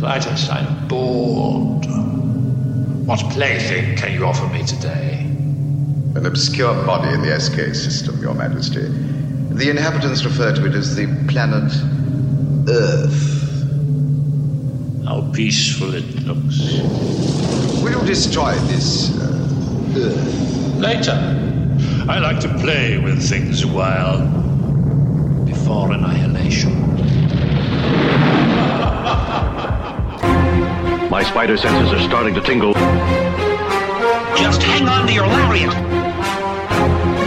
Klytus, I'm bored. What plaything can you offer me today? An obscure body in the SK system, Your Majesty. The inhabitants refer to it as the planet Earth. How peaceful it looks. Will you destroy this uh, Earth? Later. I like to play with things a while. Before annihilation. My spider senses are starting to tingle. Just hang on to your lariat.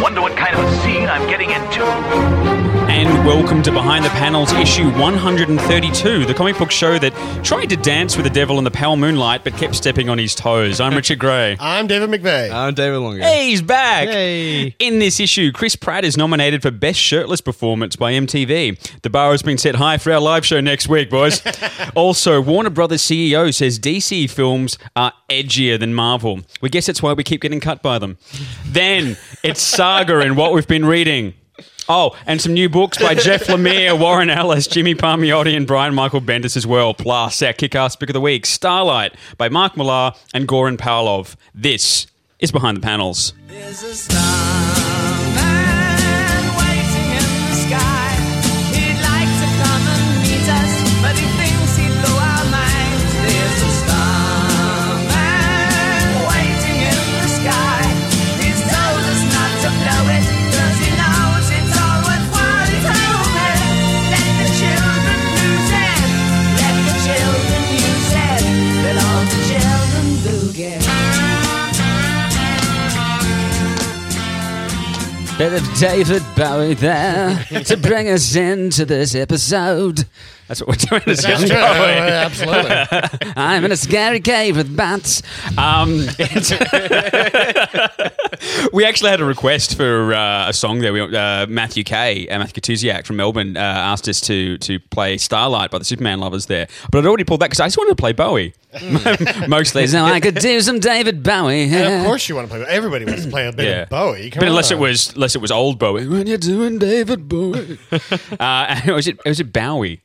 Wonder what kind of a scene I'm getting into. And welcome to Behind the Panels, issue 132, the comic book show that tried to dance with the devil in the pale moonlight but kept stepping on his toes. I'm Richard Gray. I'm David McVeigh. I'm David Longo. Hey, he's back! Yay. In this issue, Chris Pratt is nominated for Best Shirtless Performance by MTV. The bar has been set high for our live show next week, boys. also, Warner Brothers CEO says DC films are edgier than Marvel. We guess that's why we keep getting cut by them. Then, it's Saga and what we've been reading. Oh, and some new books by Jeff Lemire, Warren Ellis, Jimmy Palmiotti, and Brian Michael Bendis as well. Plus, our kick-ass pick of the week, Starlight by Mark Millar and Goran Parlov. This is Behind the Panels. Bit of David Bowie there to bring us into this episode. That's what we're doing. That's young true. Bowie. Uh, absolutely. I'm in a scary cave with bats. Um, we actually had a request for uh, a song there. We, uh, Matthew Kay, uh, Matthew Katusiak from Melbourne, uh, asked us to to play Starlight by the Supermen Lovers there. But I'd already pulled that because I just wanted to play Bowie. Mostly. So I could do some David Bowie. And of course you want to play. Everybody wants to play a bit Yeah. of Bowie. Come But unless on. it was unless it was old Bowie. When you're doing David Bowie. uh, was it was it Bowie?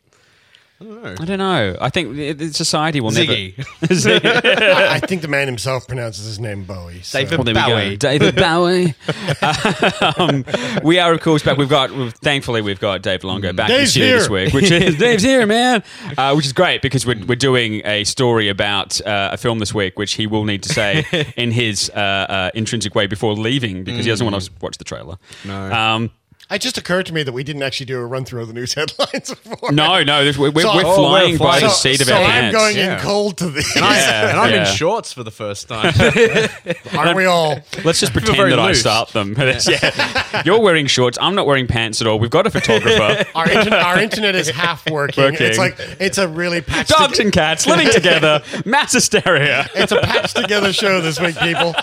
I don't know. I think the- the society will Ziggy. never. I, I think the man himself pronounces his name Bowie. so- David Well, there we go. Bowie. David Bowie. um, we are, of course, back. We've got, we've, thankfully, we've got Dave Longo back in the Dave's studio here. this week, which is Dave's here, man. Uh, which is great because we're, we're doing a story about uh, a film this week, which he will need to say in his uh, uh, intrinsic way before leaving because he doesn't want to watch the trailer. No. Um, It just occurred to me that we didn't actually do a run through of the news headlines before. no, no, this- we're, we're, So- we're oh, flying we're by flying. the So, seat of so our I'm pants. going Yeah. in cold to these. Yeah, and I'm yeah. in shorts for the first time. Aren't we all? Let's just pretend very that I start them. yeah. You're wearing shorts. I'm not wearing pants at all. We've got a photographer. Our internet, our internet is half working. Working. It's like it's a really patched Dogs toge- and cats living together. Mass hysteria. It's a patched together show this week, people.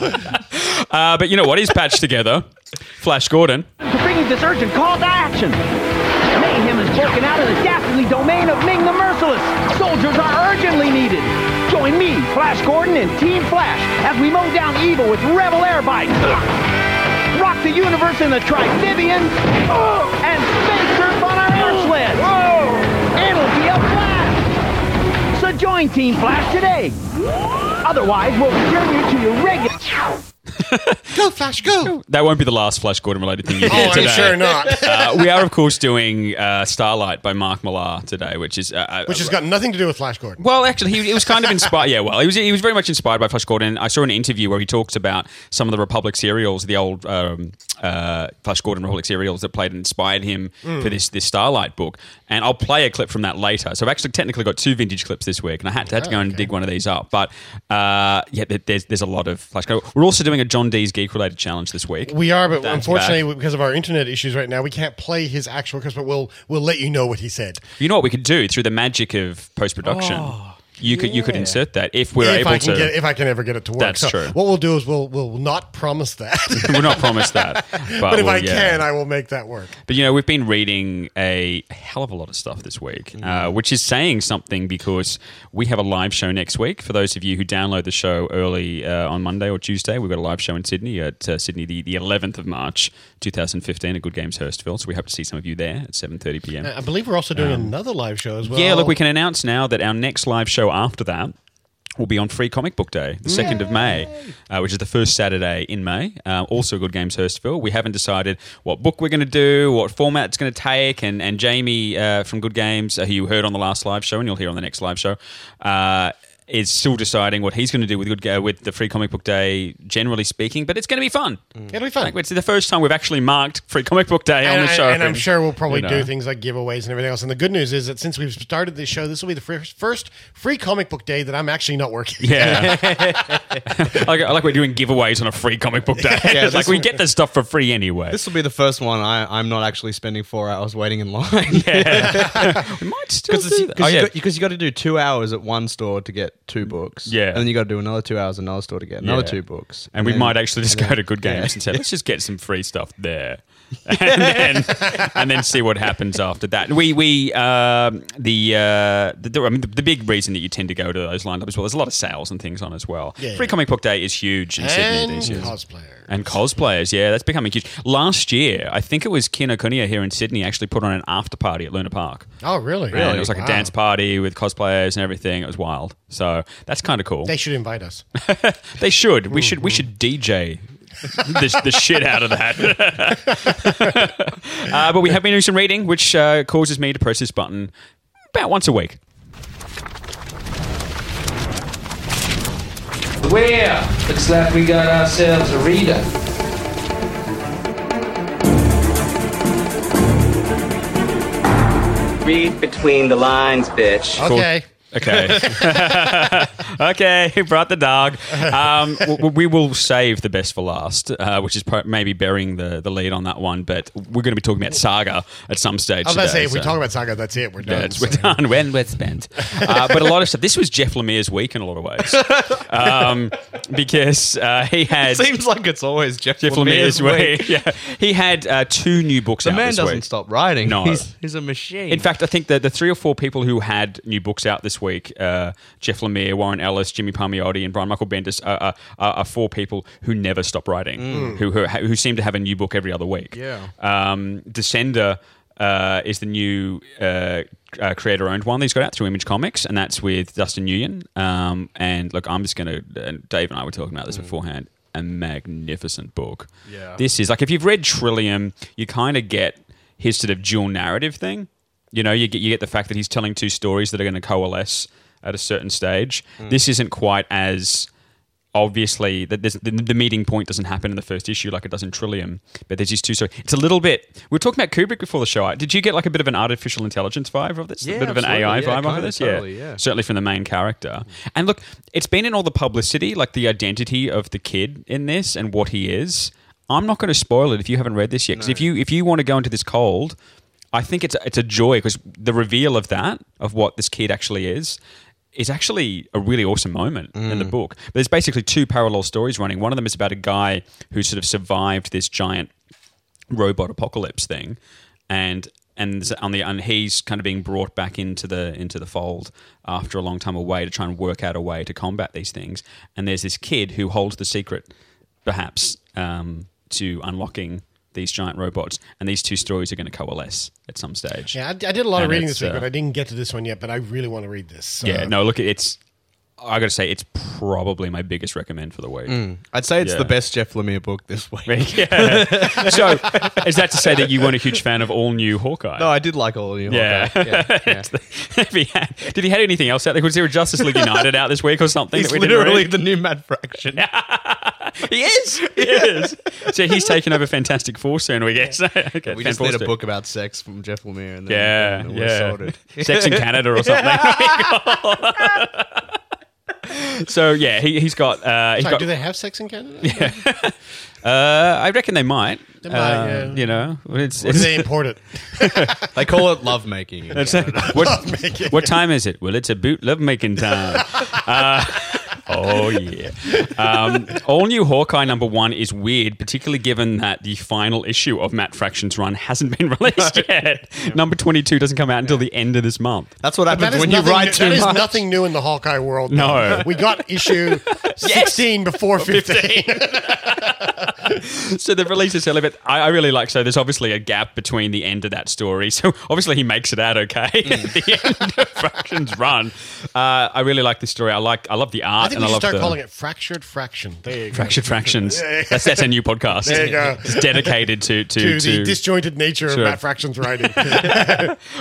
Uh, but you know what is patched together? Flash Gordon. To this urgent call to action. Mayhem has broken out in the dastardly domain of Ming the Merciless. Soldiers are urgently needed. Join me, Flash Gordon, and Team Flash as we mow down evil with rebel air bikes. Rock the universe in the Trifibians uh, and space surf on our air sleds. It'll be a blast. So join Team Flash today. Otherwise, we'll return you to your regular. Go Flash, go! That won't be the last Flash Gordon related thing you Oh, hear I'm today. sure not. Uh, we are, of course, doing uh, Starlight by Mark Millar today, which is uh, uh, Which has got nothing to do with Flash Gordon. Well, actually, he, he was kind of inspired. Yeah, well, he was he was very much inspired by Flash Gordon. I saw an interview where he talks about some of the Republic serials, the old um, uh, Flash Gordon Republic serials that played and inspired him for this this Starlight book. And I'll play a clip from that later. So I've actually technically got two vintage clips this week, and I had to, had to go and dig one of these up. But uh, yeah, there's there's a lot of Flash Gordon. We're also doing a John D's geek related challenge this week. We are, but unfortunately, back. because of our internet issues right now, we can't play his actual. But we'll we'll let you know what he said. You know what we could do through the magic of post production. Oh. You could you could insert that if we're if able to. get if I can ever get it to work. That's so true. What we'll do is we'll we'll not promise that. we're not promise that, but, but if we'll- I yeah. can, I will make that work. But you know, we've been reading a hell of a lot of stuff this week, uh, which is saying something because we have a live show next week. For those of you who download the show early uh, on Monday or Tuesday, we've got a live show in Sydney at uh, Sydney the, the 11th of March, 2015 at Good Games Hurstville. So we hope to see some of you there at 7:30 p.m. I believe we're also doing another live show as well. Um, Yeah, look, we can announce now that our next live show after that will be on Free Comic Book Day, the 2nd of May, uh, which is the first Saturday in May. Uh, also, Good Games Hurstville. We haven't decided what book we're going to do, what format it's going to take, and, and Jamie uh, from Good Games, uh, who you heard on the last live show and you'll hear on the next live show, uh, is still deciding what he's going to do with good uh, with the Free Comic Book Day, generally speaking. But it's going to be fun. It'll be fun. Like, it's the first time we've actually marked Free Comic Book Day on and, the I- show. and I'm sure we'll probably you know. do things like giveaways and everything else. And the good news is that since we've started this show, this will be the first, first free comic book day that I'm actually not working. Yeah. I like, I like we're doing giveaways on a free comic book day. Yeah, it's like we get this stuff for free anyway. This will be the first one I, I'm not actually spending four hours waiting in line. yeah. we might still Because do that. Oh, yeah. you, got to do two hours at one store to get two books. Yeah. And then you got to do another two hours another store to get another Yeah. two books. And we then- might actually just and go then- to Good. Games and say, let's just get some free stuff there. and then and then see what happens after that. We we um, the, uh, the I mean the, the big reason that you tend to go to those lined up as well. There's a lot of sales and things on as well. Yeah. Free Comic Book Day is huge in Sydney And these years. cosplayers. And cosplayers, yeah, that's becoming huge. Last year, I think it was Kinokuniya here in Sydney actually put on an after party at Luna Park. Oh, really? And it was like Wow. a dance party with cosplayers and everything. It was wild. So that's kind of cool. They should invite us. They should. We should. We should DJ the, the shit out of that. uh, but we have been doing some reading, which uh, causes me to press this button about once a week. Well, looks like we got ourselves a reader. Read between the lines, bitch. Okay. Okay. okay, He brought the dog. Um, w- we will save the best for last, uh, which is pro- maybe burying the, the lead on that one. But we're going to be talking about Saga at some stage. I was about to say, today, if we so- talk about Saga, that's it. We're done. Yeah, it's, we're done. When we're spent. Uh, but a lot of stuff. This was Jeff Lemire's week in a lot of ways, um, because uh, he had Seems like it's always Jeff, Jeff Lemire's Lemire's week. week. Yeah, he had uh, two new books The out man this doesn't week. stop writing. No. He's, he's a machine. In fact, I think that the three or four people who had new books out this week, uh, Jeff Lemire, Warren Ellis, Jimmy Palmiotti, and Brian Michael Bendis, are, are, are, four people who never stop writing, who, who who seem to have a new book every other week. Yeah. Um, Descender uh, is the new uh, uh, creator-owned one that he's got out through Image Comics, and that's with Dustin Nguyen. Um, and look, I'm just going to. And Dave and I were talking about this beforehand. A magnificent book. Yeah. This is like if you've read Trillium, you kind of get his sort of dual narrative thing. You know, you get you get the fact that he's telling two stories that are going to coalesce at a certain stage. Mm. This isn't quite as obviously that the, the meeting point doesn't happen in the first issue like it does in Trillium, but there's these two stories. It's a little bit. We were talking about Kubrick before the show. Did you get like a bit of an artificial intelligence vibe of this? Yeah, a bit of an. AI Yeah, vibe of this? totally, yeah. certainly from the main character. Mm. And look, it's been in all the publicity, like the identity of the kid in this and what he is. I'm not going to spoil it if you haven't read this yet. Because if you if you want to go into this cold, I think it's a, it's a joy because the reveal of that of what this kid actually is is actually a really awesome moment in the book. But there's basically two parallel stories running. One of them is about a guy who sort of survived this giant robot apocalypse thing, and and on the and he's kind of being brought back into the into the fold after a long time away to try and work out a way to combat these things. And there's this kid who holds the secret, perhaps, um, to unlocking these giant robots. And these two stories are going to coalesce at some stage. Yeah, I, I did a lot of reading this week, uh, but I didn't get to this one yet. But I really want to read this. So. Yeah, no, look, it's. I got to say, it's probably my biggest recommend for the week. I'd say it's Yeah. the best Jeff Lemire book this week. yeah. So, is that to say that you weren't a huge fan of all new Hawkeye? No, I did like all of you. Yeah. yeah, yeah. He had, did he have anything else out there? Was there a Justice League United out this week or something? He's that we literally the new Matt Fraction. he is. He is. So he's taking over Fantastic Four soon, we guess. okay, We just Fan need a book about sex from Jeff Lemire, and then, Yeah, and then we're yeah. sorted. Sex in Canada or something. so yeah, he, he's got. Uh, he's Sorry, got do they have sex in Canada? uh, I reckon they might. They might, Uh, yeah. You know, it's, Or do it's, they import it? They call it lovemaking. in It's Canada. what, what time is it? Well, it's a boot love making time. Oh yeah. Um, all new Hawkeye number one is weird, particularly given that the final issue of Matt Fraction's run hasn't been released yet. Number twenty two doesn't come out until the end of this month. That's what happens is when you nothing write new- too that is much. nothing new in the Hawkeye world. No. though. we got issue sixteen before fifteen. so they've released this early, but I, I really like. So there's obviously a gap between the end of that story. So obviously he makes it out okay at the end of Fraction's run. Uh, I really like this story. I like. I love the art, I think and we I should love start the calling it Fractured Fraction. There you go. Fractured Fractions. That's that's a new podcast. There you go. It's dedicated to to, to, to the disjointed nature to- of Matt Fraction's writing.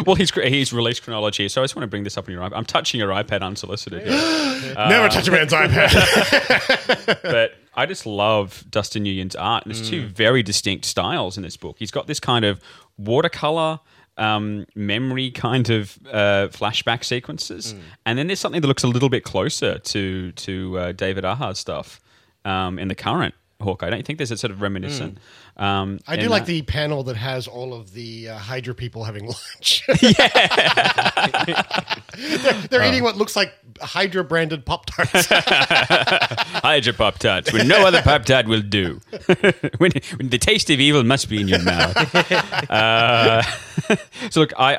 well, he's he's released chronology. So I just want to bring this up on your iPad. I'm touching your iPad unsolicited. Here. Never touch a man's iPad. but I just love Dustin Nguyen's art. And there's two very distinct styles in this book. He's got this kind of watercolor. Um, memory kind of uh, flashback sequences, and then there's something that looks a little bit closer to to uh, David Aja's stuff um, in the current Hawkeye. I don't you think there's a sort of reminiscent? Um, I do like that? the panel that has all of the uh, Hydra people having lunch. they're they're Oh. eating what looks like Hydra branded Pop Tarts. Hydra Pop Tarts when no other Pop Tart will do. when, when the taste of evil must be in your mouth. Uh, so look, I,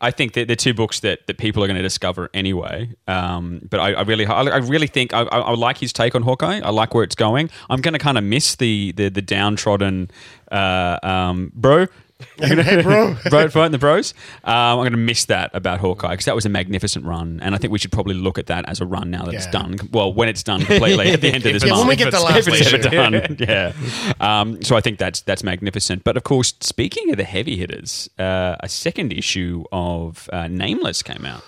I I think that they're two books that, that people are going to discover anyway. Um, but I, I really I, I really think I, I, I like his take on Hawkeye. I like where it's going. I'm going to kind of miss the the, the downtrodden uh, um, bro. hey, bro. bro, fighting the bros. Um, I'm going to miss that about Hawkeye because that was a magnificent run, and I think we should probably look at that as a run now that it's done. Well, when it's done completely at the end of this Yeah, month, when we get the last if it's ever done, yeah. Um, so I think that's that's magnificent. But of course, speaking of the heavy hitters, uh, a second issue of uh, Nameless came out.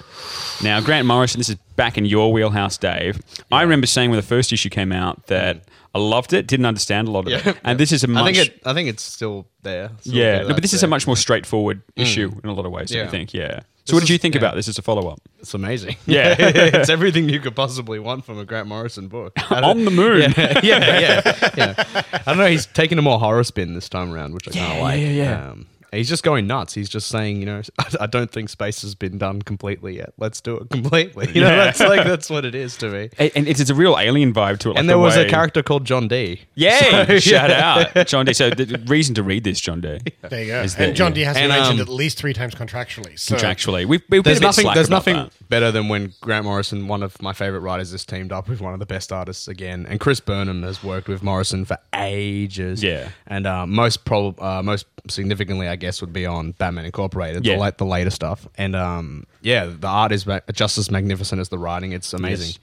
Now, Grant Morrison, this is back in your wheelhouse, Dave. I remember saying when the first issue came out that I loved it, didn't understand a lot of it, and this is a much I think it. I think it's still there. Still yeah, there, no, but this that's is a much more straightforward issue in a lot of ways. Yeah. Yeah. I think, yeah. So, This what did you think yeah. about this as a follow up? It's amazing. Yeah. it's everything you could possibly want from a Grant Morrison book. On the moon. Yeah, yeah, yeah, yeah. I don't know. He's taking a more horror spin this time around, which I kind of Yeah, like. yeah, yeah. Um, he's just going nuts. He's just saying, you know, I don't think space has been done completely yet. Let's do it completely. You know, Yeah. that's like that's what it is to me. And, and it's, it's a real alien vibe to it. like and the there was way- a character called John D. Yay! So, shout yeah. out, John D. So the the reason to read this, John D. There you go. Is and that- John D has to be And, mentioned um, at least three times contractually. So Contractually, we've, we've been There's a bit nothing. slack There's about nothing that. better than when Grant Morrison, one of my favorite writers, has teamed up with one of the best artists again. And Chris Burnham has worked with Morrison for ages. Yeah. and uh, most prob- uh, most significantly, I guess, would be on Batman Incorporated, Yeah. the, late, the later stuff. And um, yeah, the art is ma- just as magnificent as the writing. It's amazing. Yes.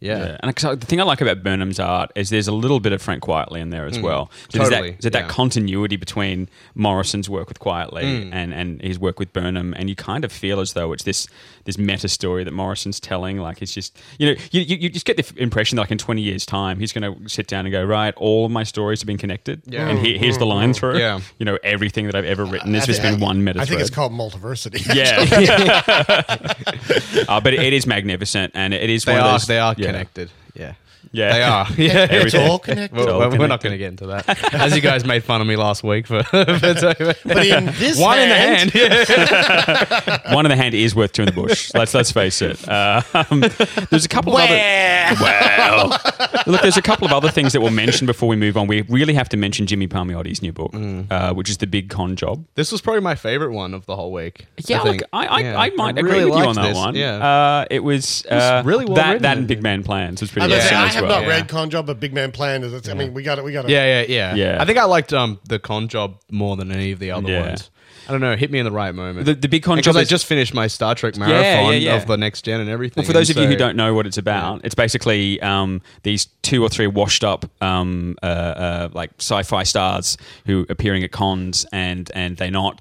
Yeah. Yeah. And the thing I like about Burnham's art is there's a little bit of Frank Quitely in there as well. So there's Mm. totally, that, there's that continuity between Morrison's work with Quitely Mm. and, and his work with Burnham, and you kind of feel as though it's this this meta story that Morrison's telling. Like it's just you know you, you, you just get the impression that like in 20 years time he's going to sit down and go right, all of my stories have been connected, Yeah. and he, here's the line through. Yeah. you know everything that I've ever written. I just been one meta. I think it's called multiversity. Yeah, uh, but it is magnificent, and it is They one of are. those, They are connected. Yeah. Yeah. They are. Yeah. It's Everything. all connected. Well, all we're not going to get into that. As you guys made fun of me last week for, for But in this one hand, in the hand. One in the hand is worth two in the bush. Let's let's face it. Uh, um, there's a couple of other. Well, look, there's a couple of other things that we'll mention before we move on. We really have to mention Jimmy Palmiotti's new book, Mm. uh, which is the Big Con Job. This was probably my favorite one of the whole week. Yeah, I look. I, I, Yeah. I might I agree really with you on that this. one. Yeah. uh, it was, uh, really well that written. that and Big Man Plans was pretty was gonna I as have well. not read Con Job, but Big Man Plan is. I mean, we got it. We got it. yeah, yeah, yeah, Yeah. I think I liked um the con job more than any of the other Yeah. ones. I don't know. Hit me in the right moment. The- the Big Con because Job I is- just finished my Star Trek yeah, marathon yeah. of the next gen and everything. Well, for those and of you who so- don't know what it's about, it's basically um, these two or three washed up um, uh, uh, like sci-fi stars who appearing at cons and and they're not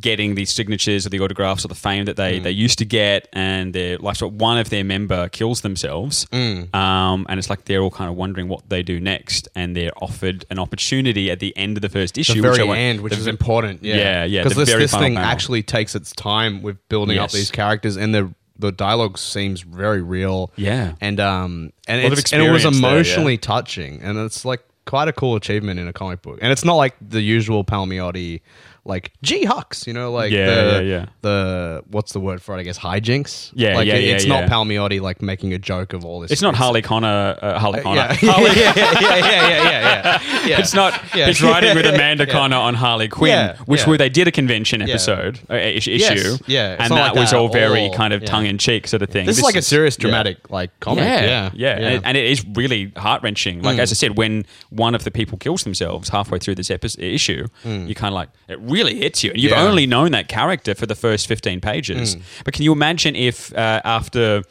getting the signatures or the autographs or the fame that Mm. they, they used to get and their lifestyle. One of their member kills themselves Mm. um, and it's like they're all kind of wondering what they do next and they're offered an opportunity at the end of the first issue. the which very won't- end, which the is important. Yeah, Yeah, yeah, Because the this, this thing panel. actually takes its time with building up these characters, and the the dialogue seems very real. Yeah. and um, and and it was experience there, emotionally yeah. touching, and it's like quite a cool achievement in a comic book. And it's not like the usual Palmiotti like G Hux, you know, like Yeah, the, yeah, yeah. the what's the word for it? I guess hijinks. Yeah, like, yeah, it- yeah, It's yeah. not Palmiotti like making a joke of all this. It's not Harley Connor. Uh, Harley uh, Connor. Yeah, yeah, Harley, yeah, yeah, yeah, yeah, yeah, yeah, yeah. It's not. Yeah. It's riding with Amanda Yeah. Conner on Harley Quinn, Yeah, which yeah. they did a convention episode uh, issue. Yes, yeah, it's and that like was that all very all, kind of yeah. tongue in cheek sort of thing. This, is like a serious yeah. dramatic like comic. Yeah, yeah, And, and it is really heart wrenching. Like mm. as I said, when one of the people kills themselves halfway through this episode issue, mm. you kind of like it really hits you, and you've Mm. Yeah. only known that character for the first fifteen pages. Mm. But can you imagine if uh, after,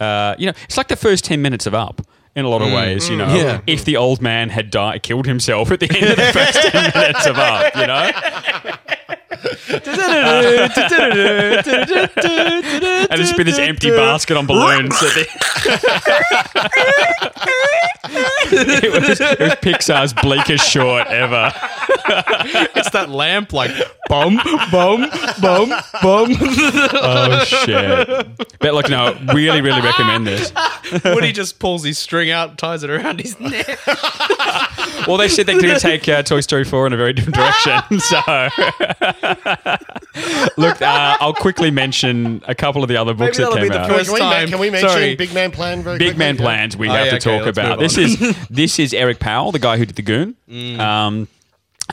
uh, you know, it's like the first ten minutes of Up. In a lot of Mm. ways, you know, Yeah. if the old man had died, killed himself at the end of the first ten minutes of Up, you know, and it's been this empty basket on balloons. It, was, it was Pixar's bleakest short ever. it's that lamp like bum bum bum bum. Oh shit! But look, no, really, really recommend this. Woody just pulls his string out, ties it around his neck. Well, they said they're going to take uh, Toy Story 4 in a very different direction. So, look, uh, I'll quickly mention a couple of the other books Maybe that that'll came be the out. Can we, first can we time. can we mention Sorry. Big Man Plan very Big quickly? Man Yeah. Plans we Oh, have yeah, to okay, talk about. This is this is Eric Powell, the guy who did the Goon. Mm. Um,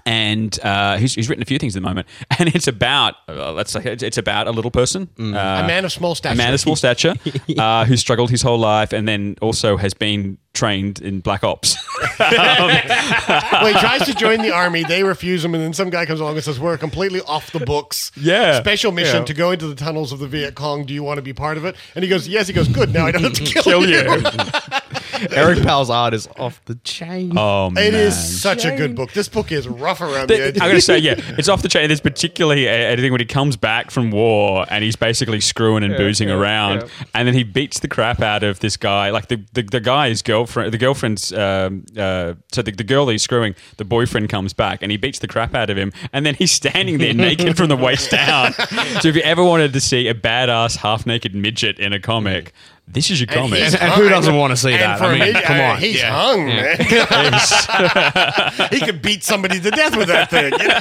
and uh, he's, he's written a few things at the moment, and it's about uh, let's say it's, about a little person, uh, A man of small stature. a man of small stature, uh, who struggled his whole life, and then also has been trained in black ops. well, he tries to join the army. They refuse him, and then some guy comes along and says, "We're completely off the books. Yeah. special mission Yeah. to go into the tunnels of the Viet Cong. Do you want to be part of it?" And he goes, "Yes." He goes, "Good. Now I don't have to kill, Kill you." you. Eric Powell's art is off the chain. Oh man, It is such a good book. This book is rough around the The- edges. I'm going to say, yeah, it's off the chain. There's particularly a, a thing when he comes back from war and he's basically screwing and boozing yeah, around, yeah. and then he beats the crap out of this guy. Like the the, the guy's girlfriend, the girlfriend's, um, uh, so the, the girl he's screwing, the boyfriend comes back and he beats the crap out of him, and then he's standing there naked from the waist down. So if you ever wanted to see a badass half naked midget in a comic. This is your And comic. he's And who doesn't want to see and that? I mean, me, come uh, on. he's Yeah. hung, man. he could beat somebody to death with that thing. you know?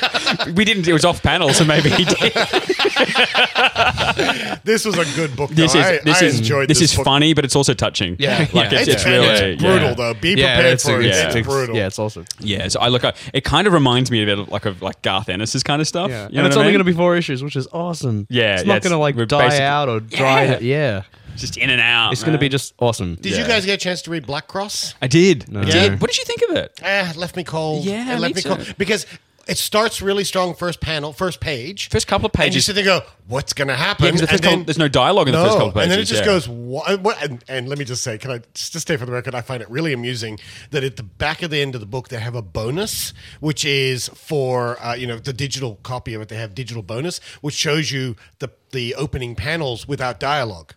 we didn't. It was off panel, so maybe he did. This was a good book. Though. This is I, this I is enjoyed this, this, is book. funny, but it's also touching. Yeah, like yeah. it's, It's, it's really it's brutal yeah. though. Be Yeah, prepared it's, for it. it's, It's, it's- brutal. Yeah, it's also. Yeah, so I look. It kind of reminds me a bit of like of like Garth Ennis's kind of stuff. Yeah, You know and it's only going to be four issues, which is awesome. Yeah, it's not going to like die out or dry. Yeah. Yeah, just in and out. it's going to be just awesome. Did you guys get a chance to read Black Cross? I did. No. I did. What did you think of it? Eh, it left me cold. Yeah, it left me me, cold too. because it starts really strong. First panel, first page, First couple of pages. and you pages. sit there and go, "What's going to happen?" Yeah, 'cause the And first couple- there's no dialogue in the first couple of pages. and then it just yeah. goes. What, what, and, and let me just say, can I just to stay for the record? I find it really amusing that at the back of the end of the book they have a bonus, which is for uh, you know the digital copy of it. They have digital bonus, which shows you the the opening panels without dialogue,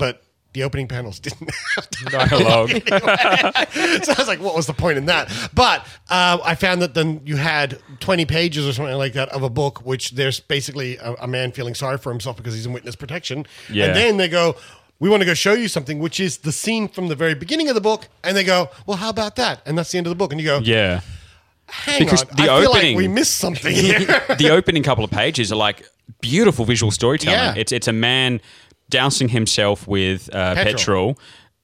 but. The opening panels didn't have Dialogue. so I was like, what was the point in that? But uh, I found that then you had 20 pages or something like that of a book, which there's basically a, a man feeling sorry for himself because he's in witness protection. Yeah. And then they go, we want to go show you something, which is the scene from the very beginning of the book. And they go, well, how about that? And that's the end of the book. And you go, yeah. hang Because on, the I feel opening- like we missed something here. the opening couple of pages are like beautiful visual storytelling. Yeah. It's it's a man dousing himself with uh, Petrol. petrol.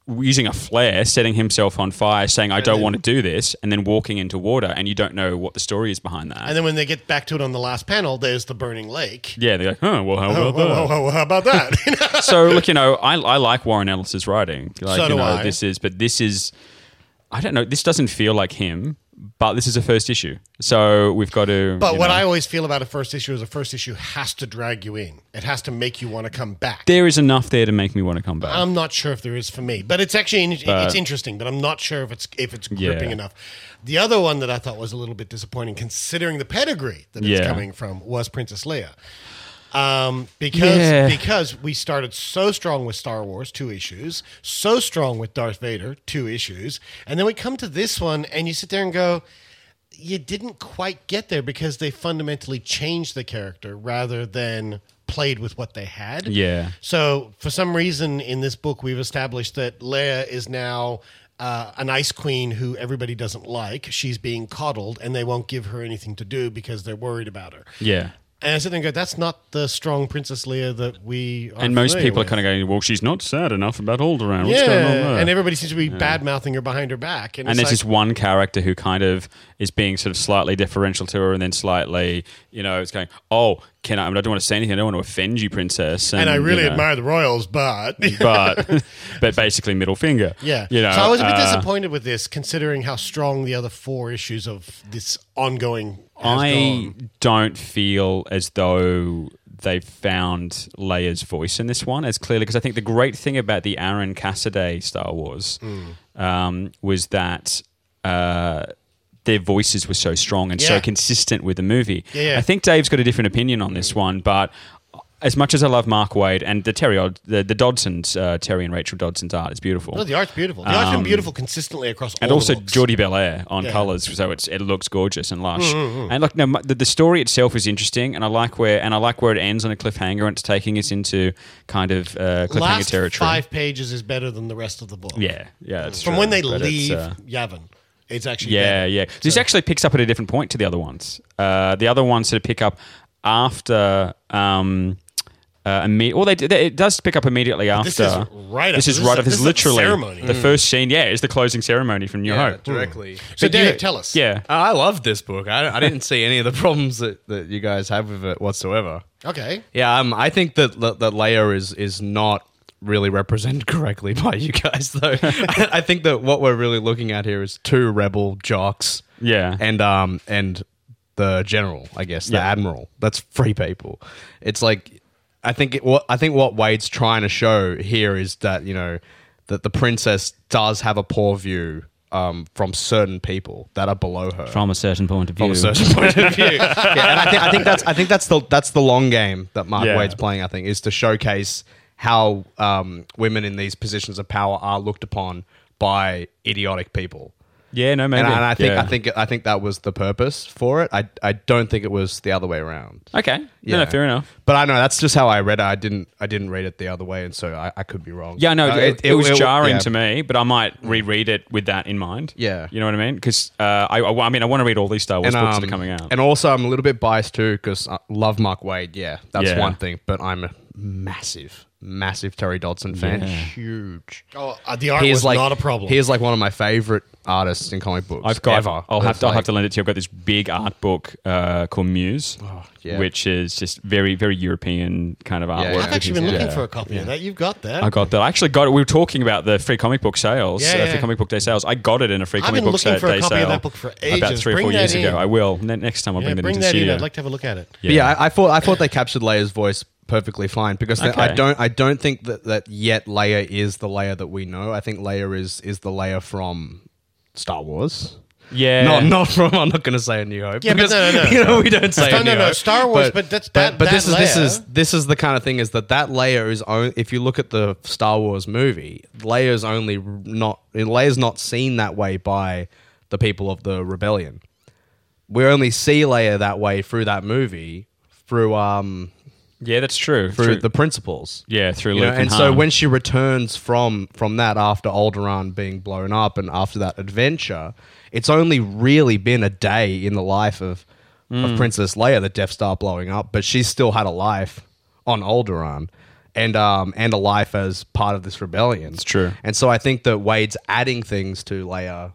Using a flare, setting himself on fire, saying, "I don't then- want to do this," and then walking into water, and you don't know what the story is behind that. and then when they get back to it on the last panel, there's the burning lake. yeah, they're like, "Huh, well, how Oh, about oh, that?" oh, oh, how about that? so look, you know, I, I like Warren Ellis's writing. Like, So you do know, I. This is, but this is, I don't know. This doesn't feel like him, but this is a first issue, so we've got to. But what know. I always feel about a first issue is a first issue has to drag you in. It has to make you want to come back. there is enough there to make me want to come back. I'm not sure if there is for me, but it's actually But- it's interesting. But I'm not sure if it's if it's Yeah. gripping enough. The other one that I thought was a little bit disappointing, considering the pedigree that it's Yeah. coming from, was Princess Leia. Um, because Yeah. because we started so strong with Star Wars, two issues, so strong with Darth Vader, two issues, and then we come to this one, and you sit there and go, you didn't quite get there because they fundamentally changed the character rather than played with what they had. Yeah. So for some reason in this book, we've established that Leia is now uh, an ice queen who everybody doesn't like. She's being coddled, and they won't give her anything to do because they're worried about her. Yeah. And I sit there and go, "That's not the strong Princess Leia that we." Are And most people are kind of going, well, she's not sad enough about Alderaan. What's yeah, going on there? and everybody seems to be bad mouthing her behind her back. And, and there's like, this one character who kind of is being sort of slightly differential to her, and then slightly, you know, it's going, "Oh, can I? I, mean, I don't want to say anything. I don't want to offend you, princess." and I really you know, admire the royals, but but but basically middle finger. Yeah. you know. so I was a bit uh, disappointed with this, considering how strong the other four issues of this ongoing. I gone. don't feel as though they've found Leia's voice in this one as clearly because I think the great thing about the Aaron Cassaday Star Wars Mm. um, was that. Uh, their voices were so strong and so consistent with the movie. Yeah, yeah. I think Dave's got a different opinion on this one, but as much as I love Mark Waid and the Terry, Od- the, the Dodsons, uh, Terry and Rachel Dodson's art is beautiful. No, the art's beautiful. The art's been Um, beautiful consistently across all and the also books. Jordie Bellaire on Yeah. colours, so it's it looks gorgeous and lush. Mm, mm, mm. And look, no, m- the, the story itself is interesting, and I like where and I like where it ends on a cliffhanger, and it's taking us into kind of uh, cliffhanger Last territory. five pages is better than the rest of the book. Yeah, yeah, that's From true, when they but it's, leave uh, Yavin, it's actually yeah, better. yeah. This actually picks up at a different point to the other ones. Uh, the other ones sort of pick up after. Um, uh, imme- well, they, they, it does pick up immediately after. this is right This after- is this right is- after. This this is is a literally ceremony. the Mm. first scene. Yeah, is the closing ceremony from New Yeah, Hope directly. So, But you- Dave, tell us. Yeah, Uh, I love this book. I, I didn't see any of the problems that, that you guys have with it whatsoever. Okay. Yeah, um, I think that that that Leia is is not really represented correctly by you guys, though. I, I think that what we're really looking at here is two rebel jocks. Yeah. and um and the general, I guess, the Yeah. admiral. That's free people. It's like I think it, what I think what Waid's trying to show here is that you know that the princess does have a poor view. Um, from certain people that are below her, from a certain point of view. from a certain point of view. yeah, and I think I think that's I think that's the that's the long game that Mark Yeah. Waid's playing. I think is to showcase how um, women in these positions of power are looked upon by idiotic people. Yeah, no, maybe. And, and I think Yeah. I think I think that was the purpose for it. I I don't think it was the other way around. Okay. No, no, fair enough. But I know that's just how I read it. I didn't I didn't read it the other way, and so I, I could be wrong. Yeah, no, Uh, it, it, was jarring yeah. to me, but I might reread it with that in mind. Yeah. you know what I mean? Because uh, I, I, I mean, I want to read all these Star Wars books that are um, coming out. And also, I'm a little bit biased too because I love Mark Waid. Yeah, that's Yeah. one thing. But I'm a massive, massive Terry Dodson fan. Yeah. Huge. Oh, uh, the art He was like not a problem. He is like one of my favorite artists in comic books. I've got. ever. I'll have It's to. I'll have to lend it to you. I've got this big art book uh, called Muse, Oh, yeah. which is just very, very European kind of artwork. yeah. I've actually been Yeah. looking for a copy of that. You've got that. I got that. I actually got it. We were talking about the free comic book sales, Yeah, uh, yeah. free comic book day sales. I got it in a free I've comic been book looking for a copy of sale that book for ages. about ages. three or four years in. ago. I will. Ne- next time I'll yeah, bring that bring into that the in. studio. I'd like to have a look at it. But yeah, I, I thought I thought they captured Leia's voice perfectly fine because they- I don't I don't think that, that yet Leia is the Leia that we know. I think Leia is is the Leia from Star Wars. yeah, Not not from I'm not going to say a New Hope. Yeah, but because, no, no, no. You know we don't say Star- a no, New no, Hope. Star Wars, but that's- that- but this is this is this is the kind of thing is that that Leia is only if you look at the Star Wars movie, Leia's only not Leia's not seen that way by the people of the rebellion. We only see Leia that way through that movie through um yeah, that's true. through Through- the principles. yeah, through You Luke know, and, and so when she returns from from that after Alderaan being blown up and after that adventure, it's only really been a day in the life of Mm. of Princess Leia, the Death Star blowing up, but she's still had a life on Alderaan. And um and a life as part of this rebellion. It's true. And so I think that Waid's adding things to Leia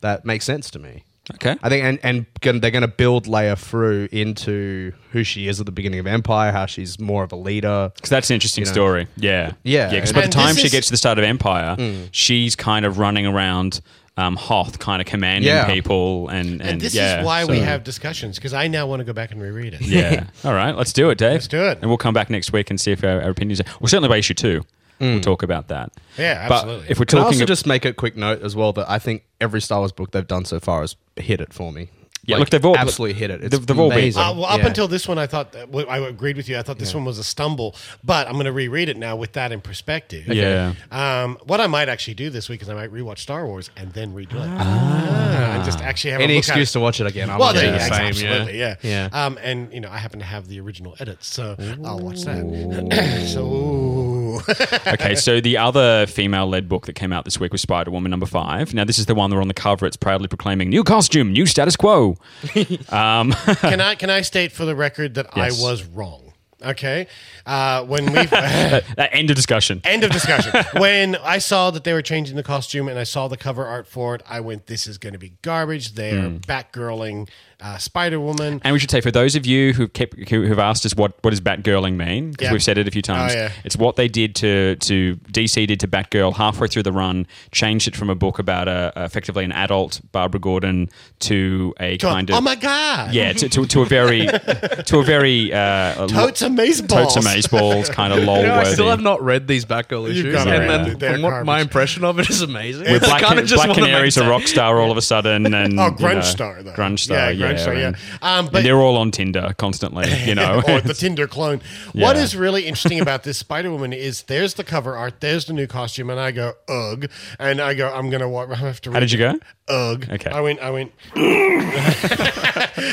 that makes sense to me. Okay, I think, and and gonna, they're going to build Leia through into who she is at the beginning of Empire, how she's more of a leader. Because that's an interesting You know. story. Yeah. Yeah. Yeah. Because by the time she is- gets to the start of Empire, Mm. she's kind of running around um, Hoth, kind of commanding Yeah. people. And, and, And this yeah, is why we have discussions because I now want to go back and reread it. Yeah. All right. Let's do it, Dave. Let's do it. And we'll come back next week and see if our, our opinions are. Well, certainly by issue two, we'll talk about that. Yeah, But absolutely. if we're Can I talking also ab- just make a quick note as well that I think every Star Wars book they've done so far has hit it for me. Yeah, Like, look, they've all- absolutely hit it. It's they've- they've all been- amazing. Uh, well, up Yeah. until this one, I thought that, well, I agreed with you. I thought this one was a stumble, but I'm going to reread it now with that in perspective. Yeah. Um, what I might actually do this week is I might rewatch Star Wars and then redo it. Ah, and just actually have any a look excuse at to watch it again. I'm Well, gonna there, do yeah, the same. absolutely, yeah. yeah. Um, and you know, I happen to have the original edits, so I'll watch that. so, Okay, so the other female-led book that came out this week was Spider Woman number five. Now this is the one where on the cover it's proudly proclaiming new costume, new status quo. um, can I can I state for the record that Yes. I was wrong? Okay, uh, when we uh, end of discussion. end of discussion. when I saw that they were changing the costume and I saw the cover art for it, I went, "This is going to be garbage." They're Hmm. Batgirling uh, Spider Woman. And we should say for those of you who kept who, who've asked us what what does Batgirling mean because Yeah. we've said it a few times. Oh, yeah. It's what they did to to DC did to Batgirl halfway through the run, changed it from a book about a effectively an adult Barbara Gordon to a To a- kind of oh my god! yeah to, to, to a very to a very uh, Totes amaze totes balls. amaze balls kind of lol You know, I still have not read these Batgirl issues, and read then from what my impression of it is amazing. With I Black, kinda Black Canary's a rock star all of a sudden, and Oh, you Grunge know, Star, though. Grunge Star, Yeah, Yeah. Um, but- and they're all on Tinder constantly, you know. or the Tinder clone. What Yeah. is really interesting about this Spider Woman is there's the cover art, there's the new costume, and I go ugh, and I go I'm gonna wa- I have to. How did you go? Ugh. Okay. I went. I went.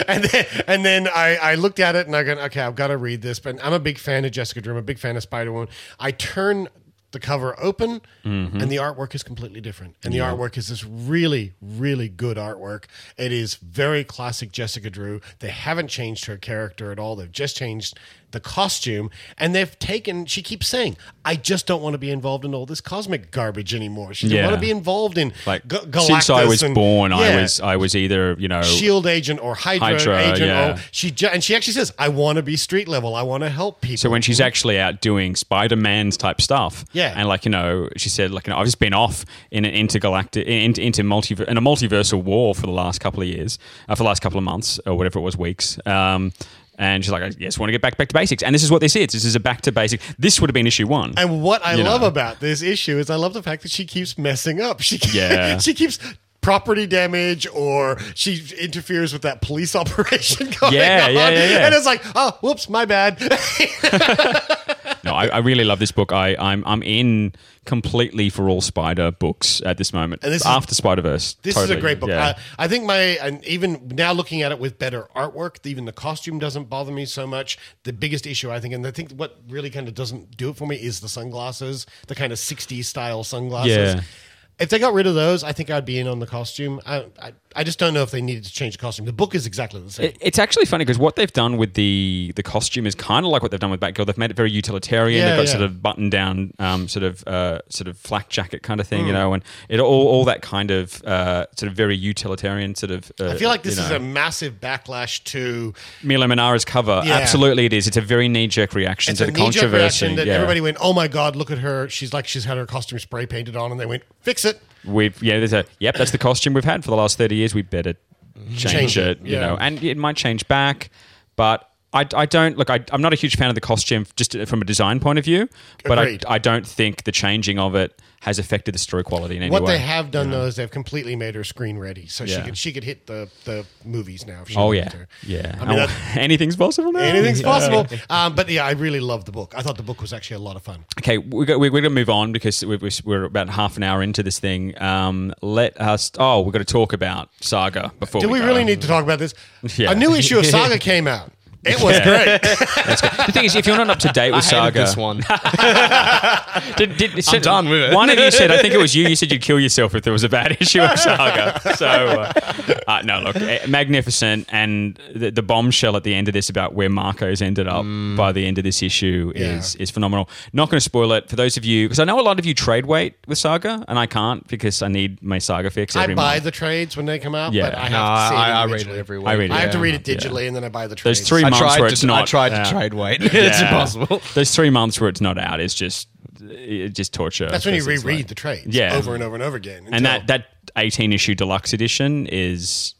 and then and then I, I looked at it and I go okay I've got to read this. But I'm a big fan of Jessica Drew. I'm a big fan of Spider Woman. I turn the cover open Mm-hmm. and the artwork is completely different. And the artwork is this really, really good artwork. It is very classic Jessica Drew. They haven't changed her character at all. They've just changed the costume and they've taken she keeps saying, I just don't want to be involved in all this cosmic garbage anymore. She doesn't Yeah. want to be involved in like Ga- Galactus since I was and- born, I Yeah. was I was either you know Shield agent or Hydra, Hydra, agent. yeah. Or she ju- and she actually says, "I want to be street level. I want to help people." So when she's actually out doing Spider Man's type stuff, Yeah. and like you know, she said like you know, I've just been off in an intergalactic into into multi in a multiversal war for the last couple of years, uh, for the last couple of months or whatever it was, weeks. Um, and she's like, I just want to get back back to basics. And this is what this is. This is a back to basic. This would have been issue one. And what I You love know. about this issue is I love the fact that she keeps messing up. She Yeah. she keeps property damage or she interferes with that police operation going Yeah, on. yeah, yeah, yeah. And it's like, oh, whoops, my bad. No, I, I really love this book. I, I'm I'm in completely for all Spider books at this moment. And this is- after Spider Verse. This is a great book. Uh, I think my and even now looking at it with better artwork, even the costume doesn't bother me so much. The biggest issue I think, and I think what really kind of doesn't do it for me is the sunglasses, the kind of '60s style sunglasses. Yeah. If they got rid of those, I think I'd be in on the costume. I, I, I just don't know if they needed to change the costume. The book is exactly the same. It, it's actually funny because what they've done with the the costume is kind of like what they've done with Batgirl. They've made it very utilitarian. Yeah, they've got yeah. sort of button down, um, sort of uh, sort of flak jacket kind of thing, Mm. you know, and it all all that kind of uh, sort of very utilitarian sort of. Uh, I feel like this you is a massive backlash to Milo Manara's cover. Yeah. Absolutely, it is. It's a very knee jerk reaction it's to a the controversy. reaction that everybody went, "Oh my god, look at her! She's like she's had her costume spray painted on," and they went, "Fix it." We've yeah, there's a yep. That's the costume we've had for the last thirty years. We better change, Change it, it, you yeah. know, and it might change back, but. I, I don't look. I, I'm not a huge fan of the costume, just from a design point of view. But I, Agreed. I don't think the changing of it has affected the story quality in any What way. they have done though is they've completely made her screen ready, so she could she could hit the the movies now. If she Oh yeah, to. yeah. I mean, Oh, anything's possible now. anything's Yeah. possible. Um, but yeah, I really love the book. I thought the book was actually a lot of fun. Okay, we're, we're going to move on because we're, we're about half an hour into this thing. Um, let us. Oh, we're going to talk about Saga before. Do we go. really need to talk about this? Yeah. A new issue of Saga came out. It was great. The thing is, if you're not up to date I with hated Saga, this one. Did, did, I'm done with it. One of you said, I think it was you. You said you'd kill yourself if there was a bad issue of Saga. So, uh, uh, no, look, eh, magnificent, and the, the bombshell at the end of this about where Marko's ended up Mm. by the end of this issue is is phenomenal. Not going to spoil it for those of you because I know a lot of you trade wait with Saga, and I can't because I need my Saga fix I buy month. the trades when they come out, Yeah. but I have No, to see it I, I read it every week. I read it, I have to read it Yeah. digitally, and then I buy the trades. There's trades. three I months tried where to, it's not. I tried yeah. to trade wait. it's impossible. There's three months where it's not out. It's just it's just torture. That's when you reread like- the trades, Yeah. over and over and over again. and that that 18 issue deluxe edition is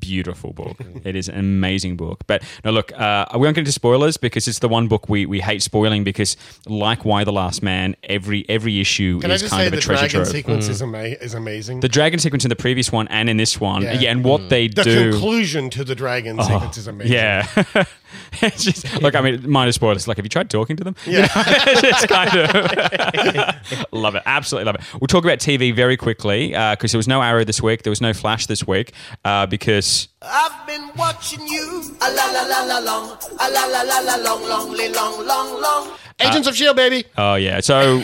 beautiful book. It is an amazing book. But no look uh, we won't get into spoilers because it's the one book we, we hate spoiling because like Y the Last Man every every issue Can I is just kind say of a the treasure dragon trove. sequence is, ama- is amazing. the dragon sequence in the previous one and in this one Yeah. yeah, and what they the do The conclusion to the dragon sequence is amazing. yeah it's just look i mean minor spoilers like have you tried talking to them Yeah. it's kind of love it absolutely love it we'll talk about tv very quickly because there was no arrow this week there was no flash this week uh, because I've been watching you. A la la la la long. A la la la la long, long, long, long, long. Agents of Shield, baby. Oh yeah. So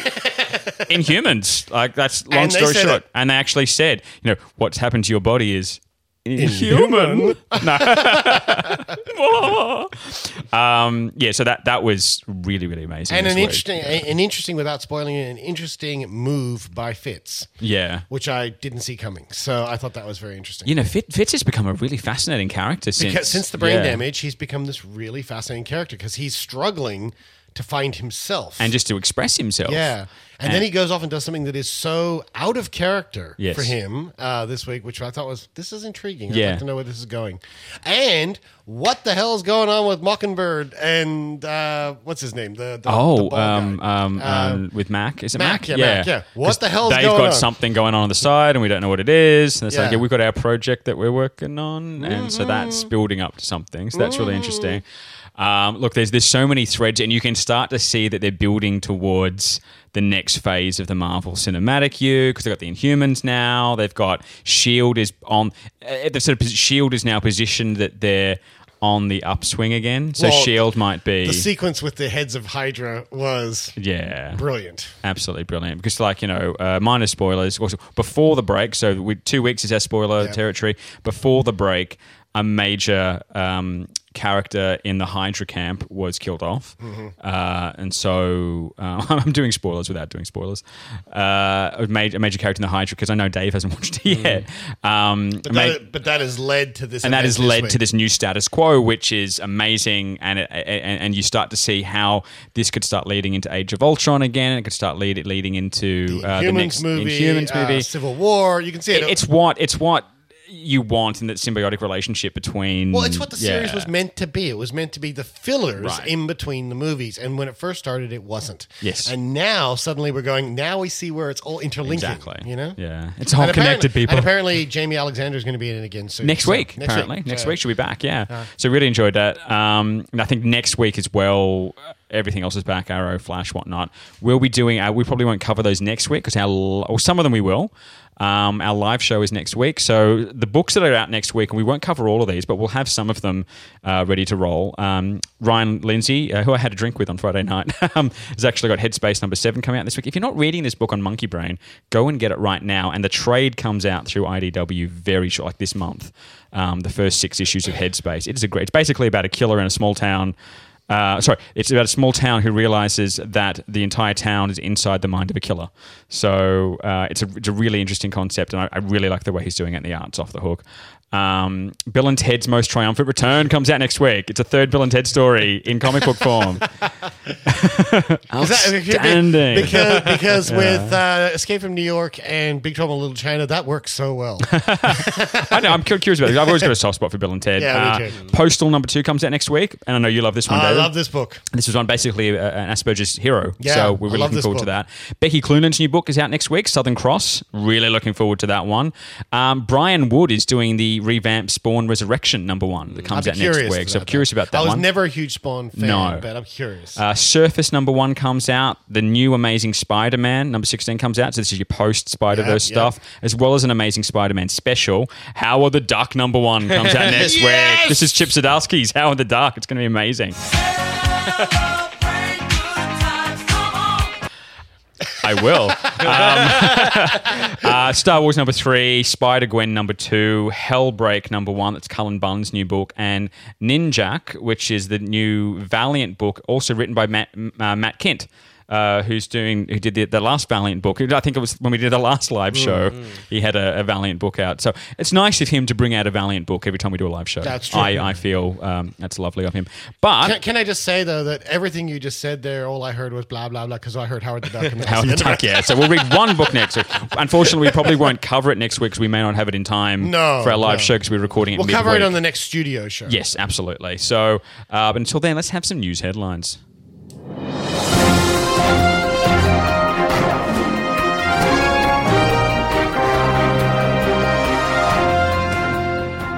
Inhumans, like that's long And story short, it. and they actually said, you know, what's happened to your body is inhuman. no. um, yeah. So that that was really really amazing. And an week. interesting, an interesting, without spoiling it, an interesting move by Fitz, Yeah. which I didn't see coming. So I thought that was very interesting. You know, Fit, Fitz has become a really fascinating character since because since the brain yeah. damage, he's become this really fascinating character because he's struggling to find himself and just to express himself. Yeah. And, then he goes off and does something that is so out of character Yes. for him uh, this week, which I thought was this is intriguing. I'd Yeah. like to know where this is going. And what the hell is going on with Mockingbird and uh, what's his name? The, the the Oh, guy. um, um, Uh, um, with Mac, is it Mac? Mac, yeah, Mac, yeah. What the hell's They've going got on? something going on on the side, and we don't know what it is. And it's like, Yeah. yeah, we've got our project that we're working on, and so that's Mm-hmm. building up to something. So that's really interesting. Um, look, there's there's so many threads, and you can start to see that they're building towards the next phase of the Marvel Cinematic U because they've got the Inhumans now. They've got Shield is on. Uh, the sort of Shield is now positioned that they're on the upswing again. So Well, Shield might be the sequence with the heads of Hydra was yeah brilliant. Absolutely brilliant. Because, like, you know, uh, minor spoilers. Also, before the break, so we, two weeks is our spoiler Yeah. territory. Before the break, a major um, character in the Hydra camp was killed off. Mm-hmm. Uh, and so uh, I'm doing spoilers without doing spoilers. Uh, a, major, a major character in the Hydra, because I know Dave hasn't watched it yet. Um, But, ma- that, but that has led to this, and that has led week. to this new status quo, which is amazing, and it, and, and you start to see how this could start leading into Age of Ultron again, it could start lead, leading into uh, the Humans next movie, Inhumans uh, movie. Civil War. You can see it. It- it's what it's what you want in that symbiotic relationship between. Well, it's what the series yeah. was meant to be. It was meant to be the fillers Right. in between the movies. And when it first started, it wasn't. Yes. And now suddenly we're going, now we see where it's all interlinking. Exactly. You know? Yeah, it's all And connected, people. And apparently, Jaimie Alexander is going to be in it again soon. next So, week, apparently. Next So- week she'll be back. Yeah. so really enjoyed that. Um, and I think next week as well. Everything else is back. Arrow, Flash, whatnot. We'll be doing. Uh, we probably won't cover those next week because our or some of them we will. Um, our live show is next week, so the books that are out next week, and we won't cover all of these, but we'll have some of them uh, ready to roll. Um, Ryan Lindsay, uh, who I had a drink with on Friday night, um, has actually got Headspace number seven coming out this week. If you're not reading this book on Monkey Brain, go and get it right now. And the trade comes out through IDW very short, like this month. Um, the first six issues of Headspace. It is a great. It's basically about a killer in a small town. Uh, sorry, it's about a small town who realizes that the entire town is inside the mind of a killer. So uh, it's a it's a really interesting concept, and I, I really like the way he's doing it. And the art's off the hook. Um, Bill and Ted's Most Triumphant Return comes out next week. It's a third Bill and Ted story in comic book form. Outstanding. Because, because with uh, Escape from New York and Big Trouble in Little China, that works so well. I know. I'm cu- curious about it. I've always got a soft spot for Bill and Ted. Yeah, me Uh, too. Postal number two comes out next week, and I know you love this one. I David. love this book. This was on basically uh, an Asperger's hero. Yeah, so we're I really love looking this forward to book. that. Becky Cloonan's new book is out next week, Southern Cross. Really looking forward to that one. Um, Brian Wood is doing the revamped Spawn Resurrection number one that comes I'd out next week. So I'm curious about that I was one. never a huge Spawn fan, No. but I'm curious. Uh, Surface number one comes out. The new Amazing Spider-Man number sixteen comes out. So this is your post Spider Verse Yep, yep. stuff, as well as an Amazing Spider-Man special. How Howard the Duck number one comes out next Yes! week. This is Chip Zdarsky's Howard the Duck. It's going to be amazing. I will. Um, uh, Star Wars number three, Spider Gwen number two, Hellbreak number one. That's Cullen Bunn's new book, and Ninjak, which is the new Valiant book, also written by Matt, uh, Matt Kindt. Uh, who's doing? Who did the, the last Valiant book? I think it was when we did the last live show. He had a, a Valiant book out, so it's nice of him to bring out a Valiant book every time we do a live show. That's true. I, I feel um, that's lovely of him. But can, can I just say though that everything you just said there, all I heard was blah blah blah because I heard Howard the Duck. Howard the the end of Duck, yeah. So we'll read one book next week. Unfortunately, we probably won't cover it next week because we may not have it in time No, for our live no. show because we're recording it We'll cover it on the next studio show. Yes, absolutely. So, uh, but until then, let's have some news headlines.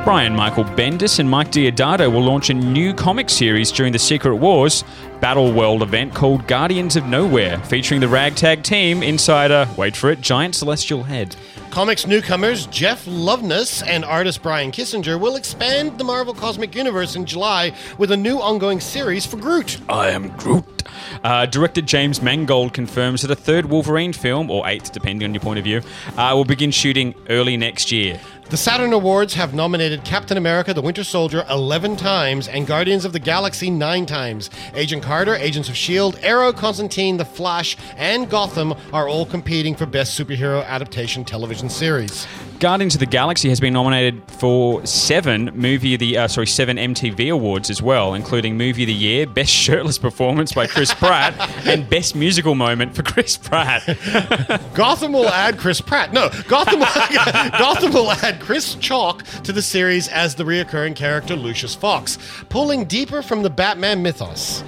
Brian Michael Bendis and Mike Deodato will launch a new comic series during the Secret Wars Battle World event called Guardians of Knowhere, featuring the ragtag team inside a, wait for it, giant celestial head. Comics newcomers Jeff Loveness and artist Brian Kesinger will expand the Marvel Cosmic Universe in July with a new ongoing series for Groot. I am Groot. Uh, director James Mangold confirms that a third Wolverine film, or eighth, depending on your point of view, uh, will begin shooting early next year. The Saturn Awards have nominated Captain America the Winter Soldier 11 times and Guardians of the Galaxy 9 times. Agent Carter, Agents of S.H.I.E.L.D., Arrow, Constantine, The Flash, and Gotham are all competing for Best Superhero Adaptation Television Series. Guardians of the Galaxy has been nominated for seven movie the uh, sorry seven MTV awards as well, including movie of the year, best shirtless performance by Chris Pratt, and best musical moment for Chris Pratt. Gotham will add Chris Pratt. No, Gotham will, Gotham will add Chris Chalk to the series as the reoccurring character Lucius Fox, pulling deeper from the Batman mythos.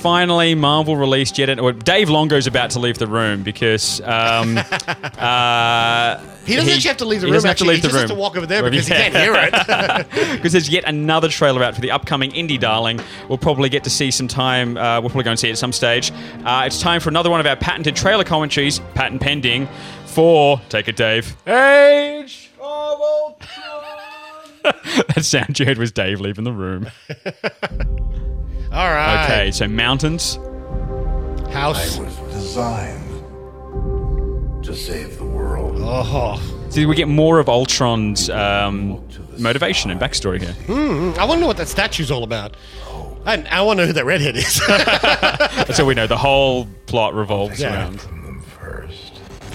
Finally, Marvel released yet. An, or Dave Longo's about to leave the room because um, uh, He doesn't actually have to leave the he room. doesn't have to leave he the just room has to walk over there Well, because yeah. he can't hear it. because there's yet another trailer out for the upcoming indie darling. We'll probably get to see some time. Uh, we'll probably go and see it at some stage. Uh, it's time for another one of our patented trailer commentaries, patent pending, for take it, Dave. Age of Ultron. that sound you heard was Dave leaving the room. All right. Okay, so mountains. House. I was designed to save the world. Oh. See, we get more of Ultron's um, motivation and backstory here. Hmm, I want to know what that statue's all about. And I want to know who that redhead is. That's all we know. The whole plot revolves Yeah. around.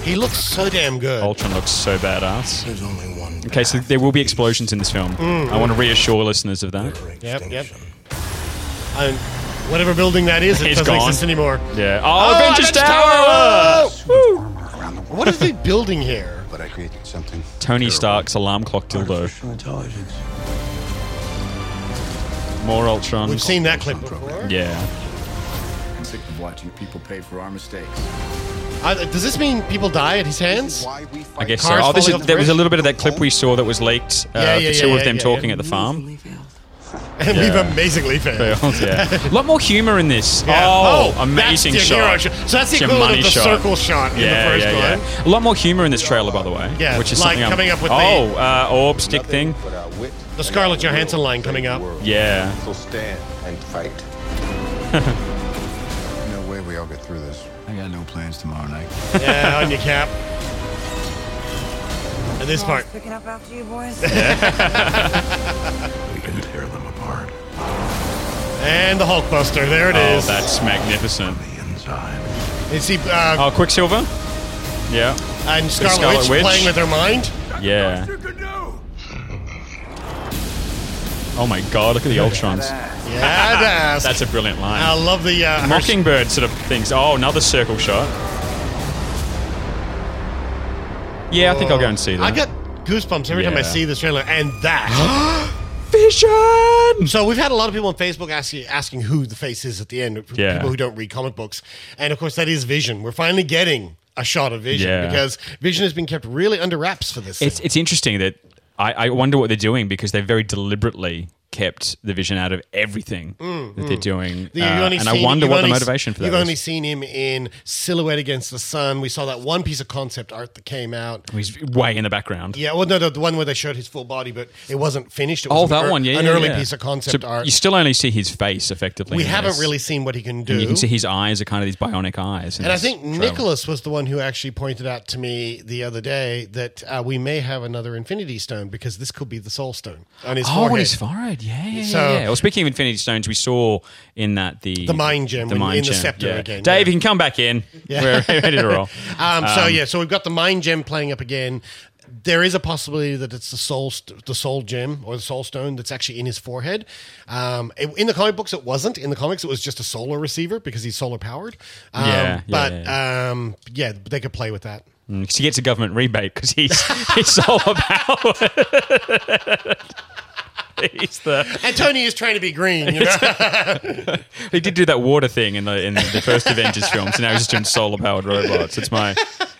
he looks so damn good. Ultron looks so badass. There's only one. Okay, so there will be explosions in this film. Mm. I want to reassure listeners of that. Yep, yep. And whatever building that is, it It's doesn't gone. exist anymore. Yeah. Oh, Avengers Tower! Tower! What is he building here? But I created something. Tony Stark's alarm clock dildo. Artificial intelligence. More Ultron. We've seen that clip before. Yeah. I'm sick of watching people pay for our mistakes. Uh, does this mean people die at his hands? I guess so. Cars Oh, this falling is, off the there was a bridge? little bit of that clip we saw that was leaked. Uh, Yeah, yeah, the two yeah, of yeah, them yeah, talking yeah. at the farm. And we've amazingly failed. Failed, yeah. A lot more humor in this. Yeah. Oh, Oh, amazing that's shot. shot. So that's the It's equivalent of the shot. circle shot in the first yeah, one. Yeah. A lot more humor in this trailer, by the way. Yeah, which is like something I'm- coming up with the- oh, uh, orb stick thing. The Scarlett Johansson line coming up. Yeah. So stand and fight. no way we all get through this. I got no plans tomorrow night. Yeah, on your cap. And this part. Picking up after you boys? We can tear them apart. And the Hulkbuster. There it oh, is. that's magnificent. You see, uh, Oh, Quicksilver. Yeah. and Scarlet, Scarlet Witch, Witch. playing with her mind. Yeah. Oh my god, look at the Ultrons. Yeah, That's a brilliant line. I love the uh, Mockingbird sort of things. Oh, another circle shot. Yeah, I think I'll go and see that. I get goosebumps every time I Yeah. see this trailer, and that. Vision. So we've had a lot of people on Facebook asking asking who the face is at the end. Yeah. People who don't read comic books, and of course that is Vision. We're finally getting a shot of Vision Yeah. because Vision has been kept really under wraps for this. It's thing. it's interesting that I, I wonder what they're doing because they're very deliberately kept the vision out of everything that they're doing, The- Uh, and I wonder what the motivation for that You've is. only seen him in silhouette against the sun. We saw that one piece of concept art that came out. He's way in the background. Yeah, well, no, no, the one where they showed his full body, but it wasn't finished. It was Oh, an that ear- one, yeah, an yeah, early yeah. piece of concept So art. You still only see his face effectively. we haven't this. really seen what he can do. And you can see his eyes are kind of these bionic eyes. And I think trailer. Nicholas was the one who actually pointed out to me the other day that uh, we may have another Infinity Stone because this could be the Soul Stone on his oh, forehead. on his forehead, yeah, yeah, So- yeah. Well, speaking of Infinity Stones, we saw in that the The Mind Gem the mind in the gem. scepter yeah. again, Dave, yeah. you can come back in. Yeah. We're ready to roll. Um, so Um, yeah, so we've got the Mind Gem playing up again. There is a possibility that it's the soul, st- the soul gem or the soul stone that's actually in his forehead. Um, it- in the comic books, it wasn't. In the comics, it was just a solar receiver because he's solar powered. Um, Yeah, yeah, but yeah. Um, yeah, they could play with that. Because he gets a government rebate because he's he's solar powered. he's the And Tony is trying to be green. You know? he did do that water thing in the in the first Avengers film, so now he's just doing solar powered robots. It's my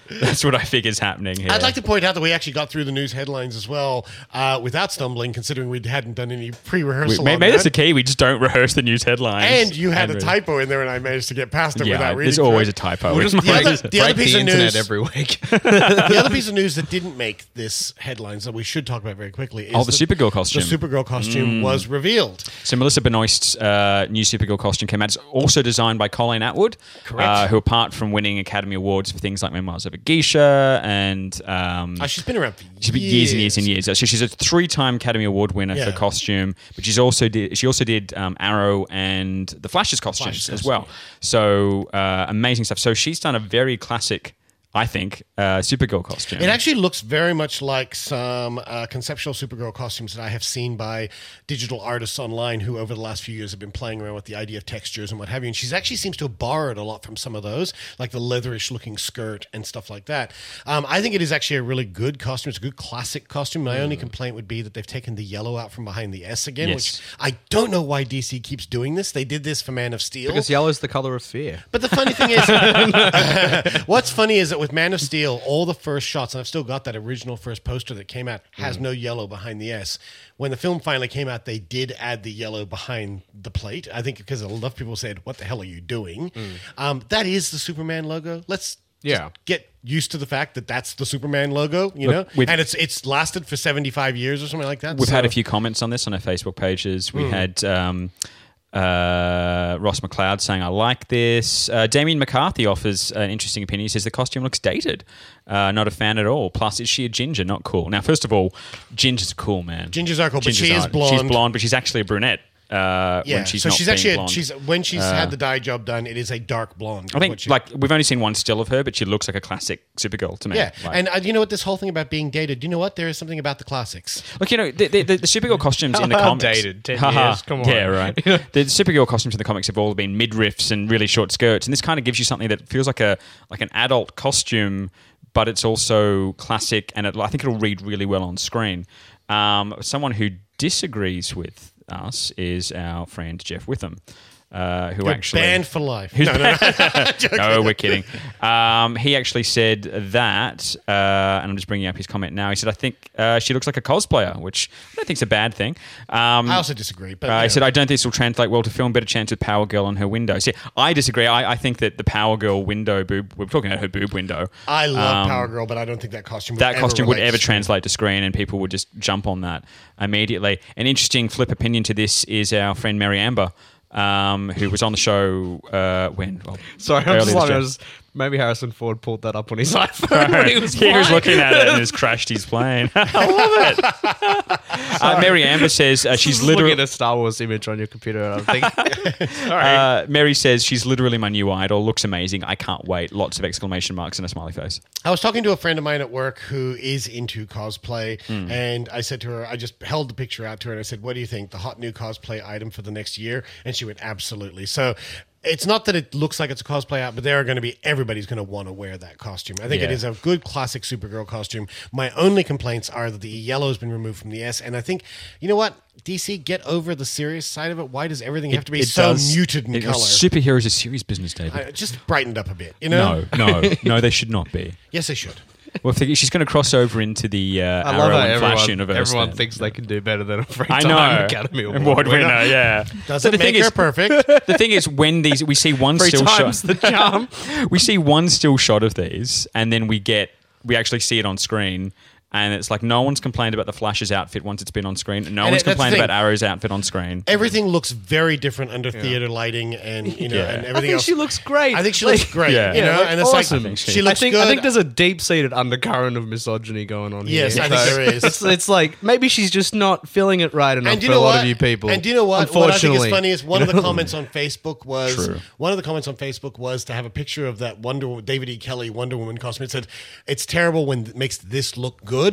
That's what I think is happening here. I'd like to point out that we actually got through the news headlines as well uh, without stumbling, considering we hadn't done any pre-rehearsal. Maybe on maybe that's that. the key. We just don't rehearse the news headlines. And you had a And- typo in there, and I managed to get past it Yeah, without reading. there's always it. a typo. We'll just- my- the other, the other Break piece the of internet news every week. the other piece of news that didn't make this headlines that we should talk about very quickly is Oh, the Supergirl costume. The Supergirl costume Mm. was revealed. So Melissa Benoist's uh, new Supergirl costume came out. It's also designed by Colleen Atwood, Correct. uh, who apart from winning Academy Awards for things like Memoirs of a Geisha and um, Oh, she's been around for she's been years and years and years. So she's a three-time Academy Award winner Yeah. for costume, but she's also did she also did um, Arrow and the Flash's costumes as well. So uh, amazing stuff. So she's done a very classic, I think, uh, Supergirl costume. It actually looks very much like some uh, conceptual Supergirl costumes that I have seen by digital artists online who, over the last few years, have been playing around with the idea of textures and what have you. And she actually seems to have borrowed a lot from some of those, like the leatherish looking skirt and stuff like that. Um, I think it is actually a really good costume. It's a good classic costume. My only complaint would be that they've taken the yellow out from behind the S again, Yes. which I don't know why DC keeps doing this. They did this for Man of Steel. because yellow is the color of fear. But the funny thing is, what's funny is that with Man of Steel, all the first shots, and I've still got that original first poster that came out, has no yellow behind the S. When the film finally came out, they did add the yellow behind the plate. I think because a lot of people said, "What the hell are you doing?" Um, that is the Superman logo. Let's Yeah. get used to the fact that that's the Superman logo. You Look, know, and it's it's lasted for seventy five years or something like that. We've had a few comments on this on our Facebook pages. We Mm. had um, uh, Ross McLeod saying, I like this. Uh, Damien McCarthy offers an interesting opinion. He says the costume looks dated. Uh, not a fan at all. Plus, is she a ginger? Not cool. Now, first of all, gingers are cool, man. Gingers are cool, but she is aren't. She's blonde. blonde, but she's actually a brunette. Uh, Yeah, when she's so not she's being actually a, she's when she's Uh, had the dye job done, it is a dark blonde. I think she- like we've only seen one still of her, but she looks like a classic Supergirl to me. Yeah, Like- and uh, you know what? This whole thing about being dated. You know what? There is something about the classics. Look, you know, the, the, the, the Supergirl costumes in the comics. dated? 10 years? Come on. Yeah, right. the Supergirl costumes in the comics have all been midriffs and really short skirts, and this kind of gives you something that feels like a like an adult costume, but it's also classic, and it, I think it'll read really well on screen. Um, someone who disagrees with us is our friend Jeff Witham. Uh, who You're actually banned for life. Who's No, no, no. no, we're kidding. Um, he actually said that, uh, and I'm just bringing up his comment now. He said, "I think uh, she looks like a cosplayer," which I don't think is a bad thing. Um, I also disagree, but, uh, you he said, "I don't think this will translate well to film. Better chance with Power Girl on her window." See, I disagree. I, I think that the Power Girl window boob. We're talking about her boob window. I love Um, Power Girl, but I don't think that costume. Would that ever costume would ever to translate to screen, and people would just jump on that immediately. An interesting flip opinion to this is our friend Mary Amber, um, who was on the show uh, when. Well, Sorry, I'm just like. I was, maybe Harrison Ford pulled that up on his iPhone when he was he was looking at it and just crashed his plane. I love it. uh, Mary Amber says uh, she's literally looking at a Star Wars image on your computer, and I'm thinking, Uh, Mary says she's literally my new idol. Looks amazing. I can't wait. Lots of exclamation marks and a smiley face. I was talking to a friend of mine at work who is into cosplay, Hmm. and I said to her, I just held the picture out to her, and I said, "What do you think? The hot new cosplay item for the next year?" And she went, "Absolutely." So. It's not that it looks like it's a cosplay out, but there are going to be everybody's going to want to wear that costume. I think it Yeah. is a good classic Supergirl costume. My only complaints are that the yellow has been removed from the S, and I think you know what, DC, get over the serious side of it. Why does everything have to be so does- muted in it- color? Superheroes are serious business, David. I, just brightened up a bit, you know? No, no, no. They should not be. Yes, they should. Well, if she's going to cross over into the uh, I love Arrow how and Flash universe. everyone then. thinks they can do better than a free I time know. Academy Award, Award winner, yeah. Doesn't the make her is- perfect. The thing is, when these we see one Three still times shot, the charm. we see one still shot of these, and then we get we actually see it on screen. And it's like no one's complained about the Flash's outfit once it's been on screen. No And one's it- complained about Arrow's outfit on screen. everything looks very different under theater lighting and you know Yeah. and I everything I think else. she looks great. I think she Like- looks great. Yeah. You know, like, and it's awesome. like She- she I looks think good. I think there's a deep seated undercurrent of misogyny going on here. Yes, I think there is. It's, it's like maybe she's just not feeling it right enough for a lot what? of you people. And do you know what? What I think is Unfortunately. funny is one You of the comments on Facebook was True. one of the comments on Facebook was to have a picture of that Wonder David E. Kelley Wonder Woman costume. It said, "It's terrible when it makes this look good."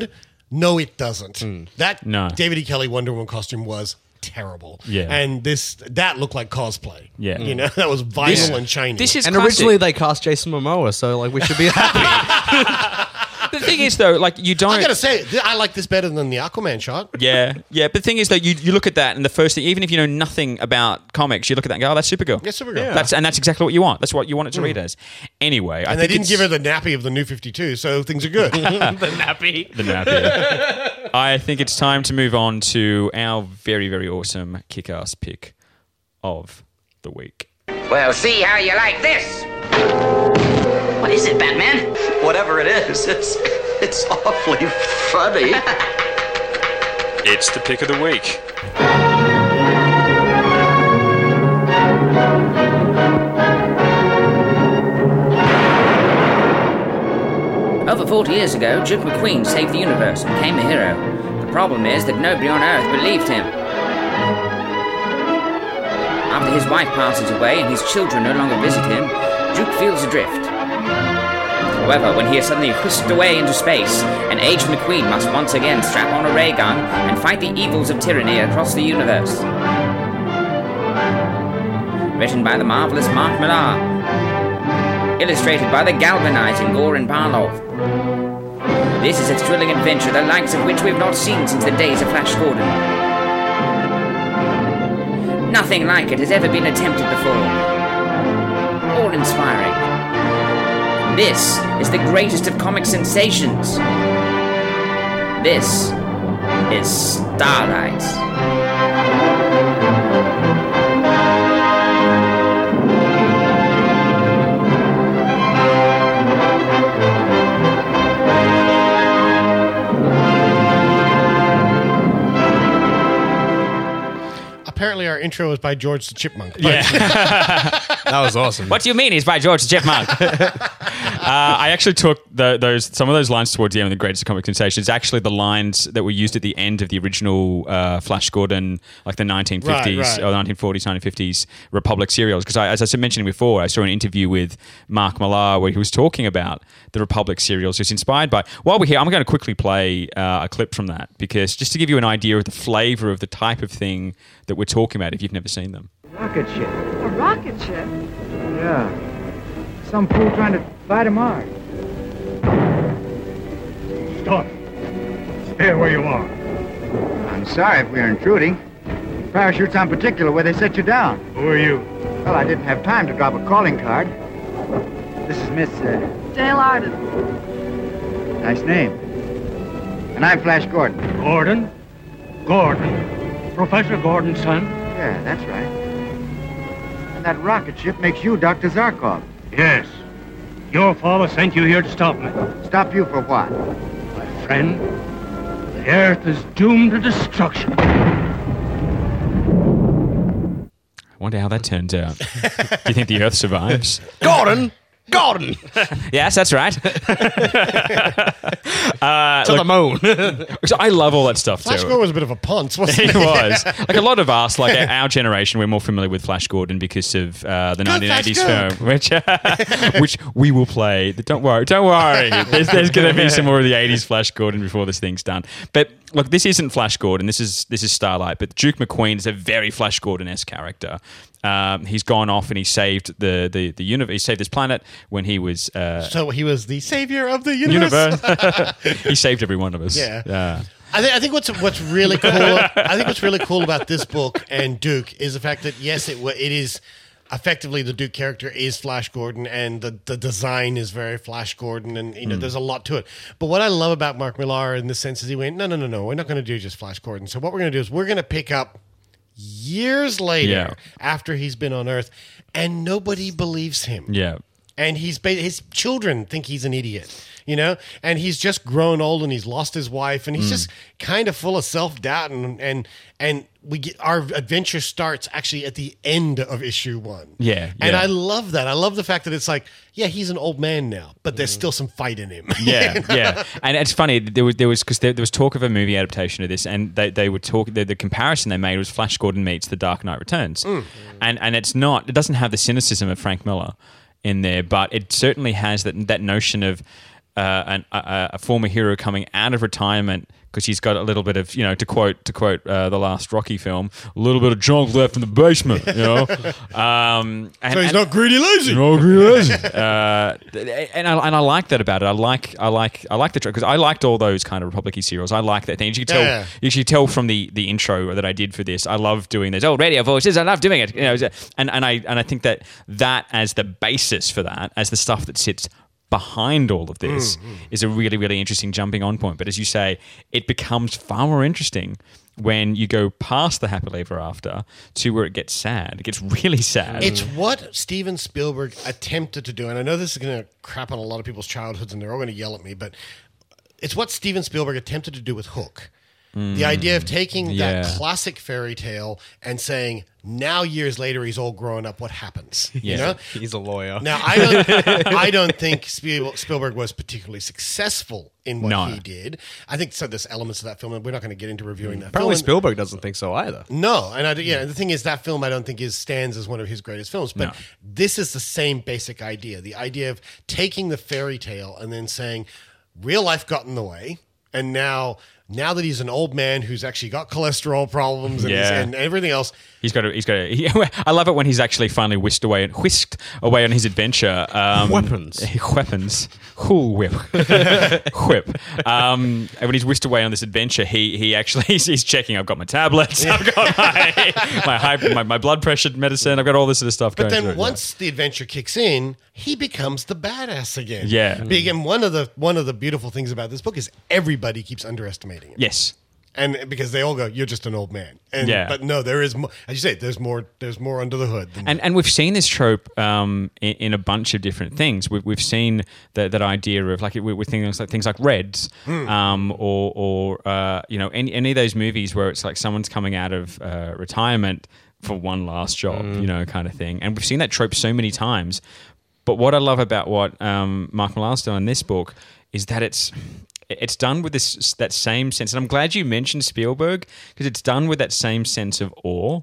No, it doesn't. Hmm. That No. David E. Kelley Wonder Woman costume was terrible. Yeah. and this that looked like cosplay. Yeah. you know hmm. that was vinyl This- and shiny. This is And classic. originally they cast Jason Momoa, so like we should be happy. the thing thing is, though, like you don't. I gotta say, th- I like this better than the Aquaman shot. Yeah, yeah. But the thing is, though, you, you look at that, and the first thing, even if you know nothing about comics, you look at that and go, "Oh, that's Supergirl." Yeah, Supergirl. Yeah. That's and that's exactly what you want. That's what you want it to Mm. read as. Anyway, I And they think didn't give her the nappy of the new 52, so things are good. the nappy. the nappy. I think it's time to move on to our very, very awesome kick-ass pick of the week. Well, see how you like this. What is it, Batman? Whatever it is, it's it's awfully funny. It's the pick of the week. Over 40 years ago, Duke McQueen saved the universe and became a hero. The problem is that nobody on Earth believed him. After his wife passes away and his children no longer visit him, Duke feels adrift. However, when he is suddenly whisked away into space, an aged McQueen must once again strap on a ray gun and fight the evils of tyranny across the universe. Written by the marvelous Mark Millar. Illustrated by the galvanizing Goran Parlov. This is a thrilling adventure, the likes of which we've not seen since the days of Flash Gordon. Nothing like it has ever been attempted before. All inspiring. This is the greatest of comic sensations. This is Starlight. Apparently, our intro was by George the Chipmunk. Yeah. that was awesome. What do you mean? He's by George the Chipmunk. uh, I actually took the, those some of those lines towards the end of the greatest comic sensations. Actually, the lines that were used at the end of the original uh, Flash Gordon, like the 1950s Right, right. or 1940s, 1950s Republic serials. Because as I was mentioning before, I saw an interview with Mark Millar where he was talking about the Republic serials. He was inspired by. While we're here, I'm going to quickly play uh, a clip from that because just to give you an idea of the flavor of the type of thing that we're talking about if you've never seen them. Rocket ship. A rocket ship? Yeah. Some fool trying to fly to Mars. Stop. Stay where you are. I'm sorry if we're intruding. Parachutes on particular where they set you down. Who are you? Well, I didn't have time to drop a calling card. This is Miss, uh, Dale Arden. nice name. And I'm Flash Gordon. Gordon? Gordon. Professor Gordon's son? Yeah, that's right. And that rocket ship makes you Dr. Zarkov. Yes. Your father sent you here to stop me. Stop you for what? My friend, the Earth is doomed to destruction. I wonder how that turns out. Do you think the Earth survives? Gordon! Gordon! yes, that's right. uh, To the moon. so I love all that stuff too. Flash too. Gordon was a bit of a ponce, wasn't he he? was like a lot of us, like our generation, we're more familiar with Flash Gordon because of uh, the Go, 1980s film, which which we will play. Don't worry, don't worry. There's, there's going to be some more of the 80s Flash Gordon before this thing's done. But look, this isn't Flash Gordon. This is this is Starlight. But Duke McQueen is a very Flash Gordon esque character. Um, he's gone off and he saved the the the universe. He saved this planet when he was. Uh, So he was the savior of the universe. universe. he saved every one of us. Yeah. Yeah. I think I think what's what's really cool. I think what's really cool about this book and Duke is the fact that yes, it it is effectively the Duke character is Flash Gordon, and the the design is very Flash Gordon, and you know Mm. there's a lot to it. But what I love about Mark Millar in the sense is he went, no, no, no, no, we're not going to do just Flash Gordon. So what we're going to do is we're going to pick up years later Yeah. after he's been on Earth, and nobody believes him Yeah. And he's ba- his children think he's an idiot you know and he's just grown old and he's lost his wife and he's Mm. just kind of full of self-doubt and and and we get our adventure starts actually at the end of issue one Yeah. and yeah. i love that i love the fact that it's like yeah he's an old man now but there's still some fight in him yeah, yeah, and it's funny. There was there was because there, there was talk of a movie adaptation of this, and they, they were talking. The, the comparison they made was Flash Gordon meets The Dark Knight Returns, Mm. and and it's not. It doesn't have the cynicism of Frank Miller in there, but it certainly has that that notion of. uh, an, a, a former hero coming out of retirement because he's got a little bit of you know to quote to quote uh, the last Rocky film, a little bit of junk left in the basement, you know. um, and, So he's and- not greedy lazy. not greedy lazy. uh, and I, and I like that about it. I like I like I like the because I liked all those kind of Republic serials. I like that thing. As You can tell Yeah. you can tell from the the intro that I did for this. I love doing those old radio voices. I love doing it. You know, and and I and I think that that as the basis for that, as the stuff that sits behind all of this Mm, is a really really interesting jumping on point. But as you say it becomes far more interesting when you go past the happily ever after to where it gets sad. It gets really sad. It's what Steven Spielberg attempted to do, and I know this is going to crap on a lot of people's childhoods, and they're all going to yell at me, but it's what Steven Spielberg attempted to do with Hook. The idea of taking that Mm. Classic fairy tale and saying, now years later, he's all grown up. What happens? You know? He's a lawyer. Now, I don't, I don't think Spielberg was particularly successful in what No. he did. I think so. There's elements of that film, and we're not going to get into reviewing that. Apparently, film. Spielberg doesn't think so either. No, and I, yeah, the thing is that film I don't think is stands as one of his greatest films, but No. this is the same basic idea. The idea of taking the fairy tale and then saying real life got in the way and now now that he's an old man who's actually got cholesterol problems and, he's- Yeah. and everything else, He's got. A, he's got. A, he, I love it when he's actually finally whisked away and whisked away on his adventure. Um, Weapons. weapons. Cool whip, whip. Um, and when he's whisked away on this adventure, he he actually he's, he's checking. I've got my tablets. I've got my my, high, my my blood pressure medicine. I've got all this sort of stuff. but going then through it, once the adventure kicks in, he becomes the badass again. Yeah. Big and one of the one of the beautiful things about this book is everybody keeps underestimating him. yeah. Yes. And because they all go, you're just an old man. And Yeah. but no, there is more as you say, there's more there's more under the hood And and we've seen this trope um, in, in a bunch of different things. We've, we've seen that that idea of like we're thinking like things like Reds, Hmm. um, or or uh, you know any any of those movies where it's like someone's coming out of uh, retirement for one last job, you know, kind of thing. And we've seen that trope so many times. But what I love about what um, Mark Millar's done in this book is that it's it's done with this that same sense. And I'm glad you mentioned Spielberg because it's done with that same sense of awe.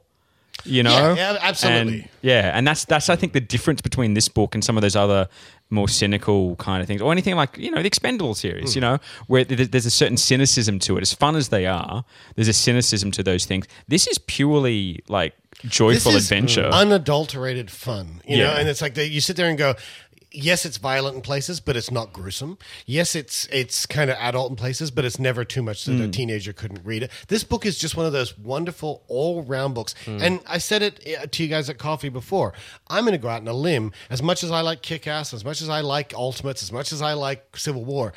You know, Yeah, yeah, absolutely. And- yeah, and that's that's I think the difference between this book and some of those other more cynical kind of things, or anything like you know the Expendable series. Hmm. You know, where there's a certain cynicism to it. As fun as they are, there's a cynicism to those things. This is purely like joyful this is adventure. unadulterated fun. You know, Yeah. and it's like they, you sit there and go. Yes, it's violent in places, but it's not gruesome. Yes, it's it's kind of adult in places, but it's never too much that a Mm. teenager couldn't read it. This book is just one of those wonderful all round books. Mm. And I said it uh, to you guys at coffee before. I'm going to go out on a limb. As much as I like Kick Ass, as much as I like Ultimates, as much as I like Civil War,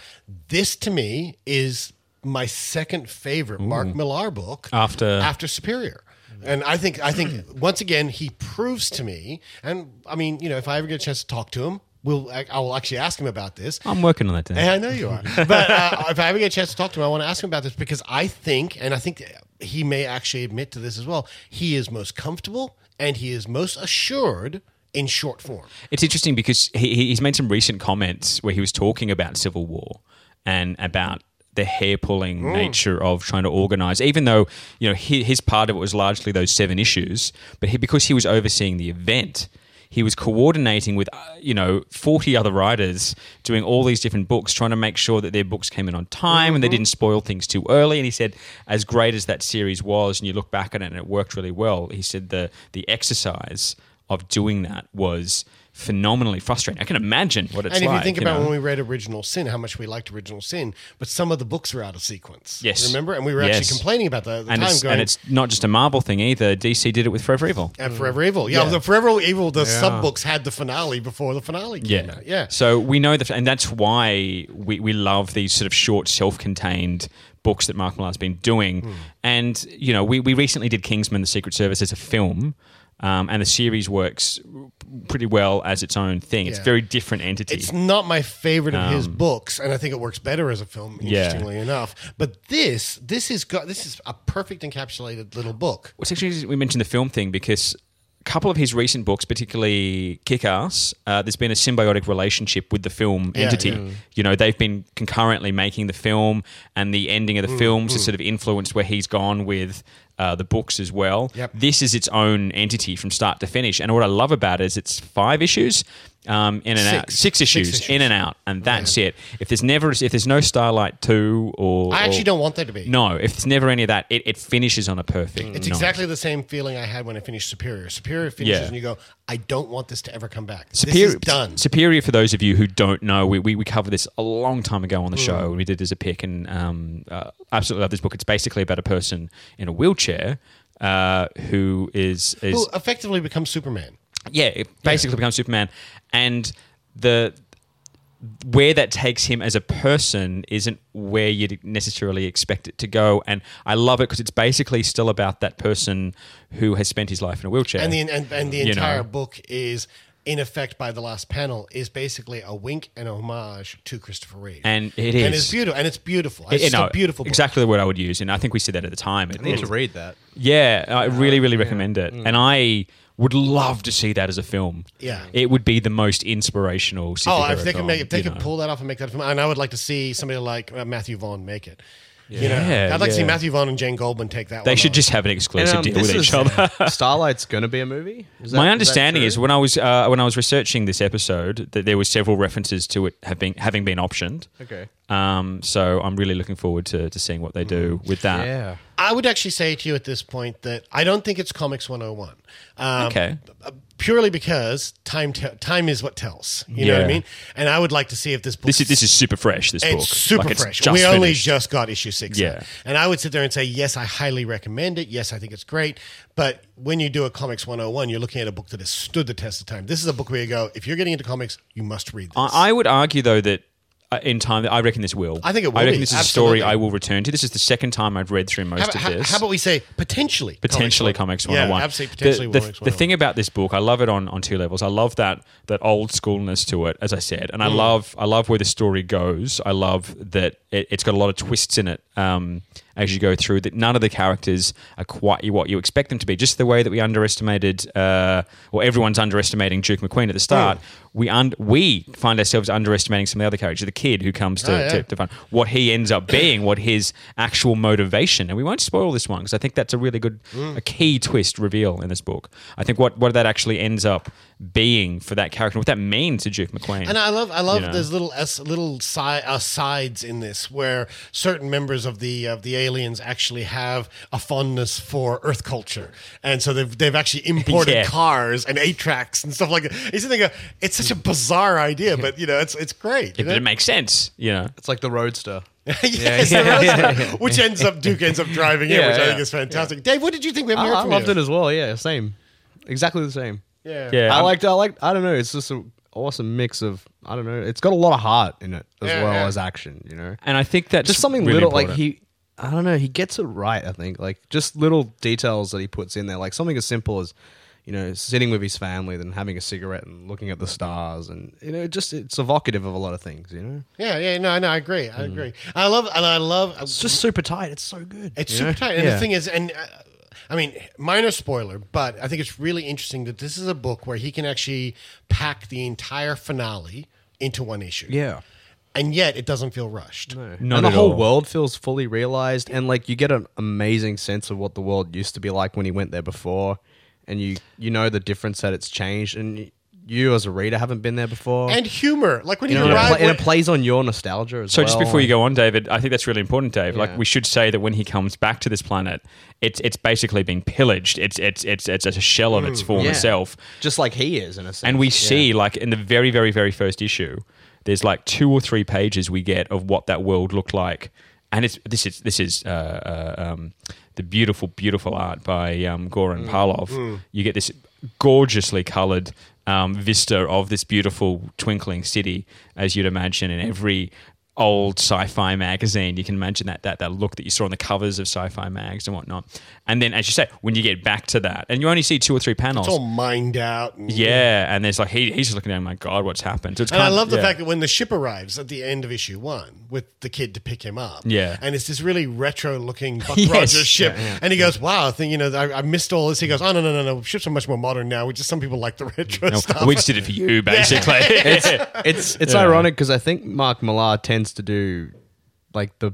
this to me is my second favorite Mark Millar book After- after Superior. And I think I think once again he proves to me, and I mean, you know, if I ever get a chance to talk to him, we'll I, will actually ask him about this. I'm working on that. And I know you are, but uh, if I ever get a chance to talk to him, I want to ask him about this because I think, and I think he may actually admit to this as well. He is most comfortable and he is most assured in short form. It's interesting because he, he- he's made some recent comments where he was talking about Civil War and about the hair pulling Mm. nature of trying to organize, even though you know his, his part of it was largely those seven issues, but he, because he was overseeing the event. He was coordinating with, uh, you know, 40 other writers doing all these different books, trying to make sure that their books came in on time and they Mhm. didn't spoil things too early. And he said, as great as that series was, and you look back at it and it worked really well, he said the, the exercise of doing that was phenomenally frustrating. I can imagine what it's like. and if you think about know? when we read Original Sin, how much we liked Original Sin, but some of the books were out of sequence. Yes. remember, and we were Yes. actually complaining about that at the and time. it's, going, and it's not just a Marvel thing either. DC did it with Forever Evil. and Forever Evil, yeah, Yeah. the Forever Evil, the Yeah. sub books had the finale before the finale came out. Yeah, So we know that, and that's why we, we love these sort of short, self-contained books that Mark Millar's been doing. Hmm. And you know, we we recently did Kingsman: The Secret Service as a film. Um, and the series works pretty well as its own thing. It's Yeah. very different entity. It's not my favorite of his Um, books, and I think it works better as a film. Yeah. Interestingly enough, but this this is got this is a perfect encapsulated little book. Well, it's actually interesting we mentioned the film thing because a couple of his recent books, particularly Kick Ass, uh, there's been a symbiotic relationship with the film Yeah, entity. yeah. You know, they've been concurrently making the film, and the ending of the Mm, films is mm. sort of influenced where he's gone with uh, the books as well. Yep. This is its own entity from start to finish. And what I love about it is it's five issues. Um, in and out, Six. six Six issues, issues. in and out, and that's it. If there's never, if there's no Starlight two, or I actually or- don't want there to be. No, if there's never any of that, it, it finishes on a perfect. It's exactly the same feeling I had when I finished Superior. Superior finishes Yeah. and you go, I don't want this to ever come back. Superior, done. Superior, for those of you who don't know, we, we, we covered this a long time ago on the Mm. show. We did as a pick, and um, uh, absolutely love this book. It's basically about a person in a wheelchair uh, who is is Who effectively becomes Superman. Yeah, it basically becomes Superman, and the where that takes him as a person isn't where you'd necessarily expect it to go. And I love it because it's basically still about that person who has spent his life in a wheelchair. And the and, and the you entire know. book is in effect by the last panel is basically a wink and a homage to Christopher Reeve. And it And it's beautiful. And it's beautiful. It's just no, a beautiful book. Exactly the word I would use, and I think we said that at the time. It- I need to read that. Yeah, I really, really recommend it, Mm. and I would love to see that as a film. Yeah. it would be the most inspirational. Oh, if they could make, if they could pull that off and make that film, and I would like to see somebody like uh, Matthew Vaughn make it. You know, Yeah, I'd like to see yeah. Matthew Vaughn and Jane Goldman take that. They one should on. just have an exclusive And, um, deal this with each is- other. Starlight's going to be a movie. Is that- My is that understanding true? is when I was uh, when I was researching this episode that there were several references to it have been having been optioned. Okay. Um, so I'm really looking forward to, to seeing what they do with that. Yeah. I would actually say to you at this point that I don't think it's Comics 101. Um, Okay. Purely because time te- time is what tells. You know what I mean? And I would like to see if this book This is this is super fresh. This it's book, super Like, it's fresh. just we only just got issue six. Yeah. out. and I would sit there and say, yes, I highly recommend it. Yes, I think it's great. But when you do a Comics 101, you're looking at a book that has stood the test of time. This is a book where you go, if you're getting into comics, you must read this. I, I would argue though that in time, I reckon this will. I think it will I reckon be, this is absolutely. a story I will return to. This is the second time I've read through most how, of how- this. how about we say potentially? potentially Comics comics 101? 101 Yeah, absolutely potentially the, the, the thing about this book i love it on, on two levels i love that that old schoolness to it as i said and i Mm. love i love where the story goes i love that it, it's got a lot of twists in it um, as you go through that none of the characters are quite what you expect them to be just the way that we underestimated uh, or everyone's underestimating duke mcqueen at the start Mm. we un- we find ourselves underestimating some of the other characters the kid who comes to, Oh, yeah. to, to find what he ends up being what his actual motivation and we won't spoil this one because i think that's a really good Mm. a key twist reveal in this book i think what, what that actually ends up being for that character what that means to duke mcqueen And I love, I love You know? there's little s little side uh, sides in this where certain members of the of the aliens actually have a fondness for Earth culture, and so they've they've actually imported Yeah. cars and eight tracks and stuff like that. It's, think, it's such a bizarre idea, but you know, it's it's great. you it, know? it makes sense you know It's like the Roadster. yes, Yeah, the yeah, yeah. which ends up Duke ends up driving in, Yeah, which I think is fantastic. Dave, what did you think? We haven't I, heard I from loved you. it as well. Yeah, same. Exactly the same. Yeah. Yeah, I I'm- liked. I liked. I don't know. It's just an awesome mix of. I don't know. It's got a lot of heart in it as Yeah, well yeah. as action. You know, and i think that's just something really little like important. he. I don't know. He gets it right. I think like just little details that he puts in there, like something as simple as. You know, sitting with his family, then having a cigarette and looking at the stars, and you know, just it's evocative of a lot of things. You know, Yeah, yeah, no, no, I agree, I agree. I love, and I love. it's just super tight. It's so good. It's super know? tight. And Yeah. the thing is, and uh, I mean, minor spoiler, but I think it's really interesting that this is a book where he can actually pack the entire finale into one issue. Yeah. And yet it doesn't feel rushed. Not and the whole all. world feels fully realized, and like you get an amazing sense of what the world used to be like when he went there before, and you you know the difference that it's changed, and y- you as a reader haven't been there before, And humor. Like when you you know, and, it arrive. and it plays on your nostalgia as so well. So just before you go on david i think that's really important dave Yeah. like we should say that when he comes back to this planet it's it's basically being pillaged it's it's it's it's a shell of its former Mm, Yeah. self just like he is in a sense, and we Yeah. see like in the very very very first issue there's like two or three pages we get of what that world looked like and it's this is this is uh, uh, um, the beautiful beautiful art by um, Goran Parlov mm. you get this gorgeously colored um, vista of this beautiful twinkling city as you'd imagine in every old sci-fi magazine you can imagine that that that look that you saw on the covers of sci-fi mags and whatnot and then as you say when you get back to that and you only see two or three panels it's all mined out. And, yeah, and there's like he, he's just looking down. Oh my God, what's happened? So it's And I kind of- love the yeah. fact that when the ship arrives at the end of issue one with the kid to pick him up, Yeah. and it's this really retro looking Buck Yes. Rogers ship, Yeah, yeah. and he goes, "Wow, I think you know, I, I missed all this." He goes, "Oh no, no, no, no, ships are much more modern now. We just some people like the retro No, stuff." we just did it for you, basically. it's it's it's Yeah. ironic because I think Mark Millar tends to do like the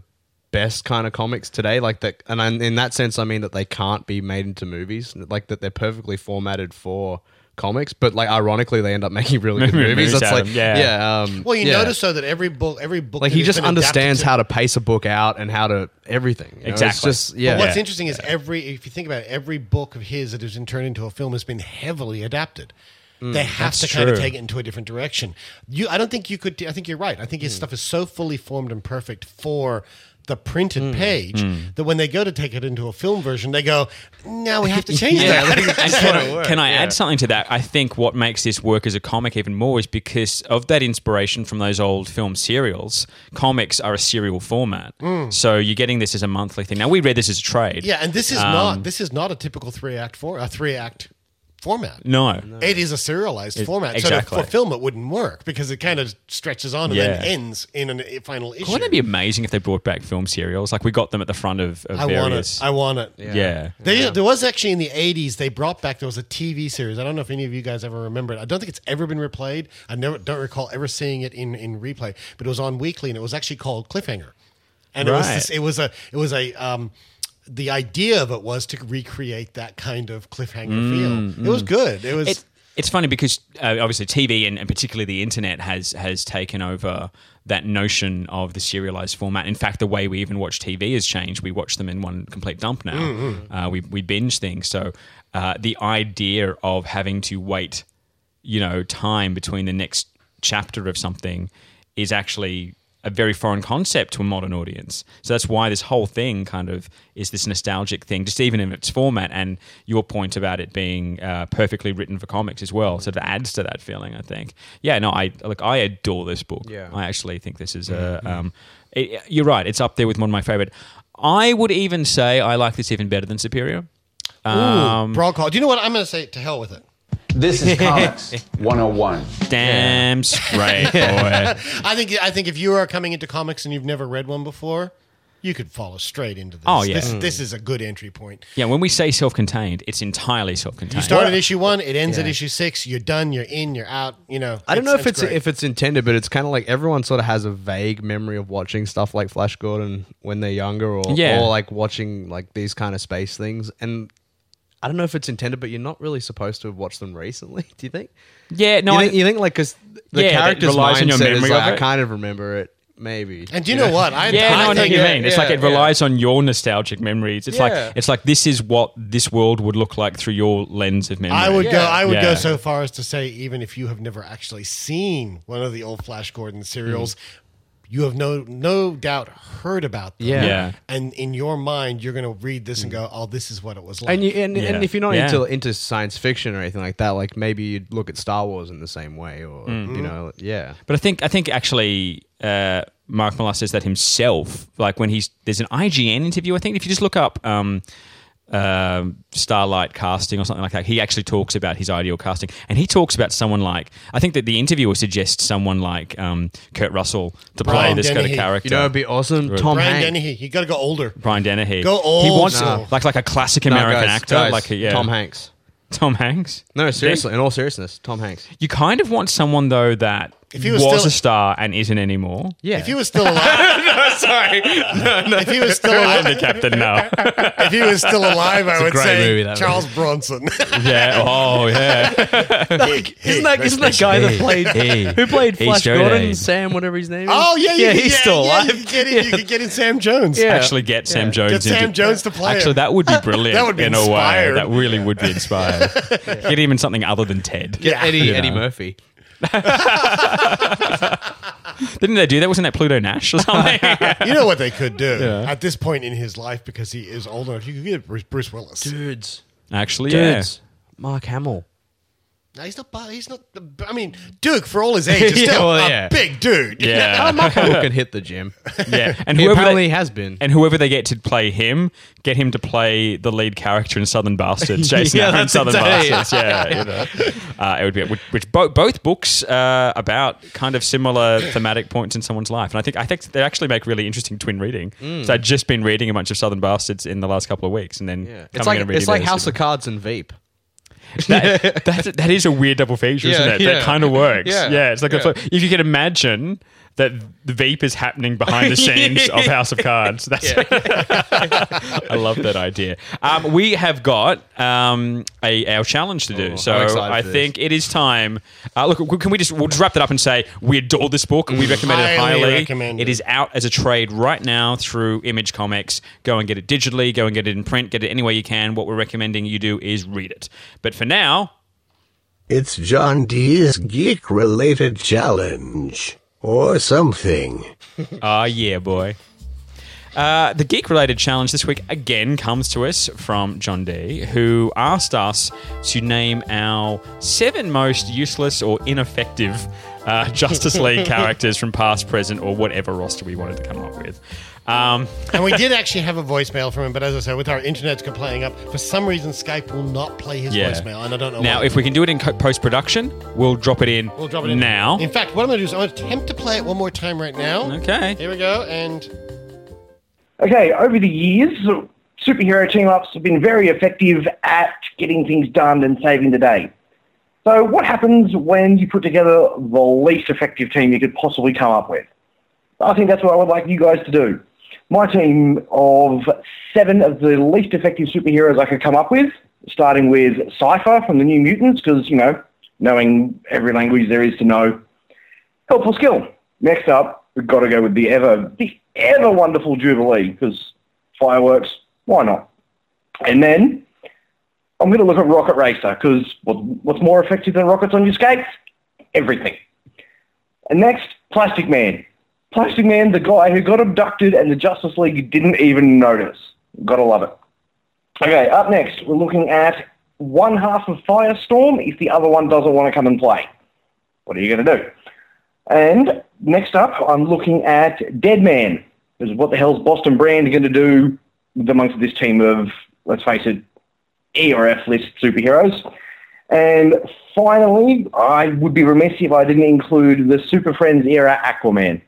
best kind of comics today. Like that, and I- in that sense, I mean that they can't be made into movies. Like that, they're perfectly formatted for comics. But like, ironically, they end up making really good Movies movies. That's like, them, yeah. yeah. um, Well, you yeah. notice though that every book, every book, like he just understands to- how to pace a book out and how to everything. you know? It's Exactly. just yeah. But what's interesting is every, if you think about it, every book of his that has been turned into a film has been heavily adapted. Mm, they have to kind of take it into a different direction. You, I don't think you could. I think you're right. I think Mm. his stuff is so fully formed and perfect for the printed Mm. page that when they go to take it into a film version, they go, "Now we have to change Yeah, that." and can, I, can I add something to that? I think what makes this work as a comic even more is because of that inspiration from those old film serials. Comics are a serial format, Mm. so you're getting this as a monthly thing. Now we read this as a trade. Yeah, and this is Um, not this is not a typical three act for a three act format. No. It is a serialized It- format. exactly. So for film, it wouldn't work because it kind of stretches on and then Yeah. ends in an- a final issue. Wouldn't it be amazing if they brought back film serials? Like we got them at the front of, of I want various. it. I want it. Yeah. They, There was actually in the 80s, they brought back, there was a TV series. I don't know if any of you guys ever remember it. I don't think it's ever been replayed. I never don't recall ever seeing it in, in replay, but it was on weekly and it was actually called Cliffhanger. And it was Right. this, it was a, it was a, um, the idea of it was to recreate that kind of cliffhanger Mm, feel. It was mm. good. It was. It- it's funny because uh, obviously TV and, and particularly the internet has has taken over that notion of the serialized format. In fact, the way we even watch TV has changed. We watch them in one complete dump now. Mm, Uh, we we binge things. So uh, the idea of having to wait, you know, time between the next chapter of something is actually a very foreign concept to a modern audience. So that's why this whole thing kind of is this nostalgic thing, just even in its format. And your point about it being uh, perfectly written for comics as well, sort of adds to that feeling. I think. Yeah, no, I look, I adore this book. Yeah. I actually think this is a. Um, it, you're right. It's up there with one of my favorite. I would even say I like this even better than Superior. Um, broad. Do you know what? I'm going to say to hell with it. This is Comics 101. Damn straight, boy. I think I think if you are coming into comics and you've never read one before, you could follow straight into this. Oh, yeah. This, Mm. this is a good entry point. Yeah, when we say self-contained, it's entirely self-contained. You start at issue one, it ends at issue six. You're done. You're in. You're out. You know. I don't know if it's great. if it's intended, but it's kind of like everyone sort of has a vague memory of watching stuff like Flash Gordon when they're younger, or Yeah. or like watching like these kind of space things. And I don't know if it's intended, but you're not really supposed to have watched them recently. Do you think? Yeah, no, You I- think, you think like because the Yeah, that character's relies on your memory like, of I kind of remember it, maybe. And do you know what? I- yeah, no, I know what think- you yeah, mean. It's like yeah, it yeah. relies on your nostalgic memories. It's Yeah. like it's like this is what this world would look like through your lens of memory. I would go. I would Yeah. go so far as to say, even if you have never actually seen one of the old Flash Gordon serials, you have no no doubt heard about them. Yeah. Yeah. And in your mind, you're going to read this and go, "Oh, this is what it was like." And, you, and, Yeah. and if you're not Yeah. into into science fiction or anything like that, like maybe you'd look at Star Wars in the same way, or Mm. you know, yeah. But I think I think actually uh, Mark Millar says that himself. Like when he's there's an IGN interview. I think if you just look up um, um Starlight casting or something like that, he actually talks about his ideal casting, and he talks about someone like I think that the interviewer suggests someone like um, Kurt Russell to play Brian this kind of character. You know, it'd be awesome. Right. Tom Brian Hanks. Dennehy, you got to go older. Brian Dennehy. Go old He wants now. like like a classic No, American guys, actor, guys, like a, yeah. Tom Hanks. Tom Hanks. No, seriously. In all seriousness, Tom Hanks. You kind of want someone though that If he was, was still- a star and isn't anymore. Yeah. If he was still alive, no, sorry. No, no. if he was still I'm the alive, captain now. if he was still alive, I a would great say movie, that Charles Bronson. yeah. Oh, yeah. like, isn't that isn't that guy that played Hey. who played Hey, Flash straight Gordon, aim. Sam, whatever his name is? oh yeah, you yeah, he's yeah, still yeah, alive. You could get in, you could get in Sam Jones. Yeah. Actually, get Sam Jones. Get Sam Jones to play Actually, that would be brilliant. That would be in a way. inspired. That really would be inspired. Get him in something other than Ted. Get Eddie Eddie. Murphy. Didn't they do that? Wasn't that Pluto Nash or something? You know what they could do Yeah. at this point in his life because he is older. You could get Bruce, Bruce Willis. Dudes. Actually, yeah. Dudes. Mark Hamill. No, he's not. He's not. I mean, Duke for all his age is Yeah, still well, a yeah. big dude. Yeah. Mark can hit the gym. Yeah, and He whoever apparently they, has been. and whoever they get to play him, get him to play the lead character in Southern Bastards, Jason Yeah, Aaron that's Southern exactly- Bastards. Yeah, you know. uh, it would be which, which both both books uh, about kind of similar thematic points in someone's life, and I think I think they actually make really interesting twin reading. So I've just been reading a bunch of Southern Bastards in the last couple of weeks, and then Yeah. coming It's like and reading it's like those House of Cards and Veep. That, that, that is a weird double feature, isn't it? That kind of works. Yeah, Yeah, it's like a if you can imagine that the Veep is happening behind the scenes of House of Cards. That's I love that idea. Um, we have got um, a our challenge to do, Oh, so I'm excited I for think it is time. Uh, look, can we just we'll just wrap that up and say we adore this book. We recommend it Highly highly. recommend it it. is out as a trade right now through Image Comics. Go and get it digitally. Go and get it in print. Get it any way you can. What we're recommending you do is read it. But for now, It's John D's geek related challenge. Or something. Ah, yeah, boy. Uh, the geek related challenge this week again comes to us from John D, who asked us to name our seven most useless or ineffective uh, Justice League characters from past, present, or whatever roster we wanted to come up with. Um, and we did actually have a voicemail from him, but as I said, with our internet's playing up, for some reason Skype will not play his yeah. voicemail, and I don't know Now, why. if we can do it in post production, we'll drop it in. We'll drop it in now. In fact, what I'm going to do is I'm going to attempt to play it one more time right now. Okay. Here we go, and Okay, over the years, superhero team ups have been very effective at getting things done and saving the day. So, what happens when you put together the least effective team you could possibly come up with? I think that's what I would like you guys to do. My team of seven of the least effective superheroes I could come up with, starting with Cypher from the New Mutants, because, you know, knowing every language there is to know, helpful skill. Next up, we've got to go with the ever, the ever wonderful Jubilee, because fireworks, why not? And then I'm going to look at Rocket Racer, because what, what's more effective than rockets on your skates? Everything. And next, Plastic Man. Plastic Man, the guy who got abducted and the Justice League didn't even notice. Gotta love it. Okay, up next, we're looking at one half of Firestorm if the other one doesn't want to come and play. What are you going to do? And next up, I'm looking at Deadman. Because what the hell's Boston Brand going to do amongst this team of, let's face it, E or F list superheroes? And finally, I would be remiss if I didn't include the Super Friends era Aquaman.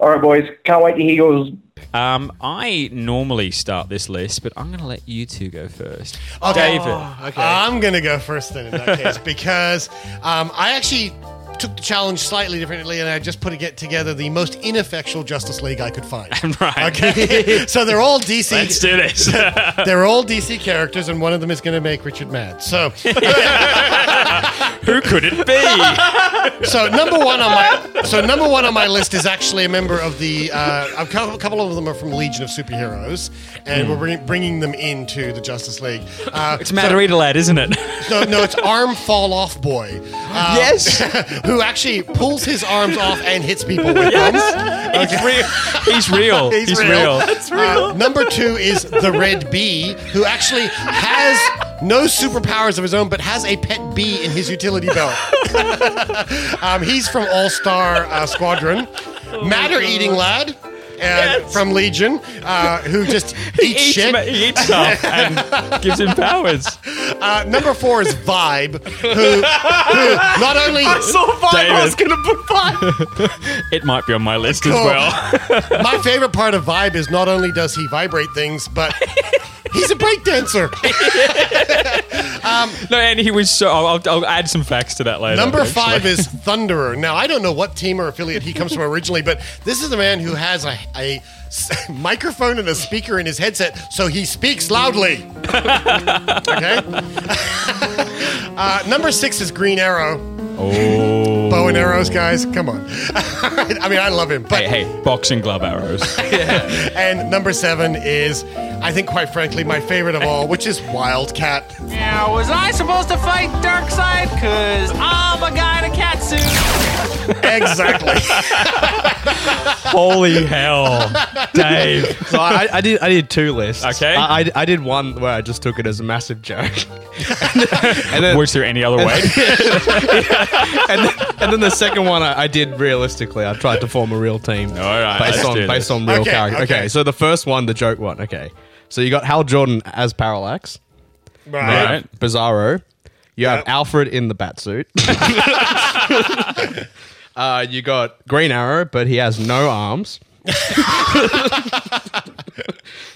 All right, boys, can't wait to hear yours. Um, I normally start this list, but I'm going to let you two go first. Okay. David. I'm going to go first then in that case because um, I actually took the challenge slightly differently and I just put it together the most ineffectual Justice League I could find. right. Okay. so they're all DC. Let's do this. they're all DC characters and one of them is going to make Richard mad. So who could it be? so number one on my so number one on my list is actually a member of the uh, a couple of them are from Legion of Superheroes, and Hmm. we're bringing them into the Justice League. Uh, It's Matter-Eater Lad, isn't it? no, no, it's Arm Fall Off Boy. Uh, Yes. who actually pulls his arms off and hits people with them. He's real. He's real. He's real. That's Uh, number two is the Red Bee, who actually has no superpowers of his own, but has a pet bee in his utility belt. um, he's from All Star uh, Squadron. Matter Eating Lad. Uh, From Legion, uh, who just eats, eats shit. ma- he eats stuff and gives him powers. Uh, number four is Vibe, who, who not only I saw Vibe, I was going to put Vibe. It might be on my list as well. My favorite part of Vibe is not only does he vibrate things, but he's a break breakdancer. no, and he was so. I'll, I'll- I'll add some facts to that later. Number five is Thunderer. Now, I don't know what team or affiliate he comes from originally, but this is a man who has a, a s- microphone and a speaker in his headset, so he speaks loudly. okay? uh, number six is Green Arrow. Oh. Bow and arrows, guys. Come on. I mean, I love him. But Hey, hey, boxing glove arrows. and number seven is, I think, quite frankly, my favorite of all, which is Wildcat. Now, was I supposed to fight Darkseid? Cause I'm a guy in a cat suit. exactly. Holy hell, Dave! So I, I did I did two lists. Okay. I, I, I did one where I just took it as a massive joke. and then, Was there any other way? and, then, and then the second one I, I did realistically. I tried to form a real team. All right, based let's on do based on real Okay, characters. okay. Okay. so the first one, the joke one. Okay, so you got Hal Jordan as Parallax, Right. Right. Bizarro. You have Alfred in the bat suit. uh, you got Green Arrow, but he has no arms.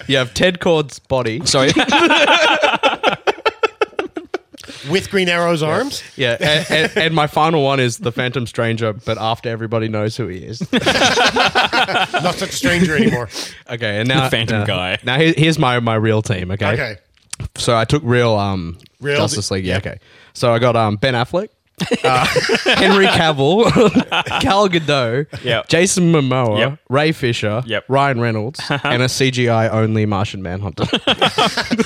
you have Ted Kord's body. Sorry. With Green Arrow's arms. Yeah, and, and, and my final one is the Phantom Stranger, but after everybody knows who he is. Not such a stranger anymore. Okay, and now The Phantom now- guy. Now here- here's my my real team. Okay. Okay. So I took real um Real- Justice League. Yeah. Okay. So I got um Ben Affleck. Uh, Henry Cavill, Gal Gadot, Yep. Jason Momoa, Yep. Ray Fisher, Yep. Ryan Reynolds, and a CGI only Martian Manhunter.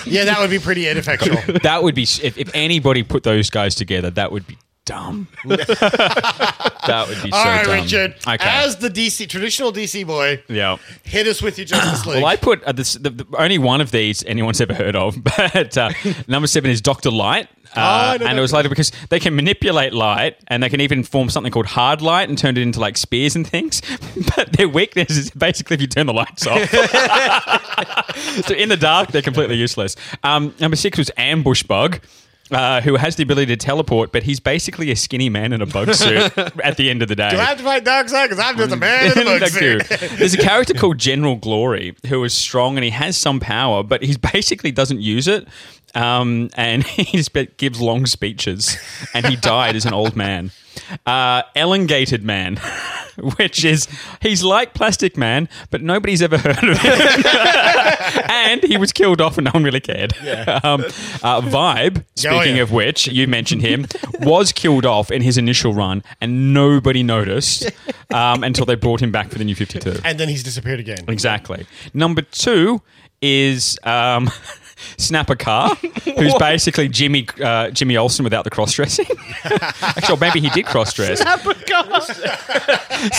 Yeah, that would be pretty ineffectual. That would be if, if anybody put those guys together, that would be dumb. that would be so All right, dumb. Richard. Okay. As the DC traditional DC boy, yeah. hit us with your Justice League. Well, I put uh, this, the, the, only one of these anyone's ever heard of, but uh, number seven is Doctor Light. Oh, I Uh, know and that it was later because they can manipulate light and they can even form something called hard light and turn it into like spears and things. But their weakness is basically if you turn the lights off. so in the dark, they're completely useless. Um, number six was Ambush Bug. Uh, who has the ability to teleport, but he's basically a skinny man in a bug suit at the end of the day. Do I have to fight Darkseid? Because I'm just a man in a bug suit. There's a character called General Glory who is strong and he has some power, but he basically doesn't use it. Um, and he just gives long speeches, and he died as an old man. Uh, elongated man, which is he's like Plastic Man, but nobody's ever heard of him, and he was killed off, and no one really cared. Um, uh, Vibe, speaking yeah. of which, you mentioned him, was killed off in his initial run, and nobody noticed um, until they brought him back for the new 52. And then he's disappeared again. Exactly. Number two is um, Snapper Carr, who's basically Jimmy uh, Jimmy Olsen without the cross dressing. Actually, maybe he did cross dress.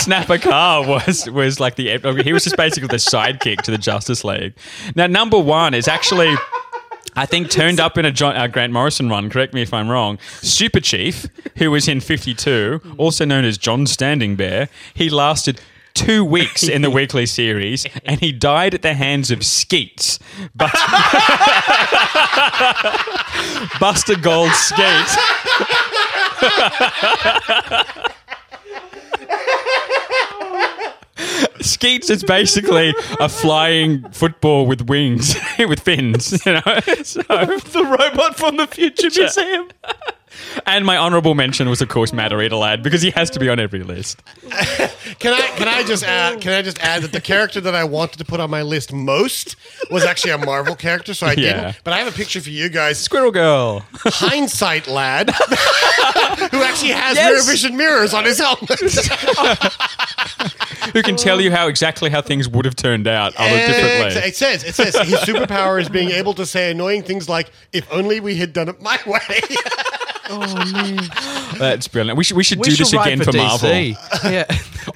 Snapper Carr was was like the he was just basically the sidekick to the Justice League. Now, number one is actually. I think turned up in a John, uh, Grant Morrison run. Correct me if I'm wrong. Super Chief, who was in 52, also known as John Standing Bear, he lasted two weeks in the weekly series, and he died at the hands of Skeets, but Booster Gold Skeet. Skeets is basically a flying football with wings, with fins, you know. So, the robot from the Future Museum. And my honourable mention was, of course, Matt Lad because he has to be on every list. Can I can I just add can I just add that the character that I wanted to put on my list most was actually a Marvel character, so I Yeah. didn't. But I have a picture for you guys. Squirrel Girl. Hindsight lad, who actually has Yes. rear vision mirrors on his helmet. Who can tell you how exactly how things would have turned out other Ex- differently? It says it says his superpower is being able to say annoying things like "If only we had done it my way." Oh man, that's brilliant. We should we should We do should this wait again for for, Marvel. DC. Yeah.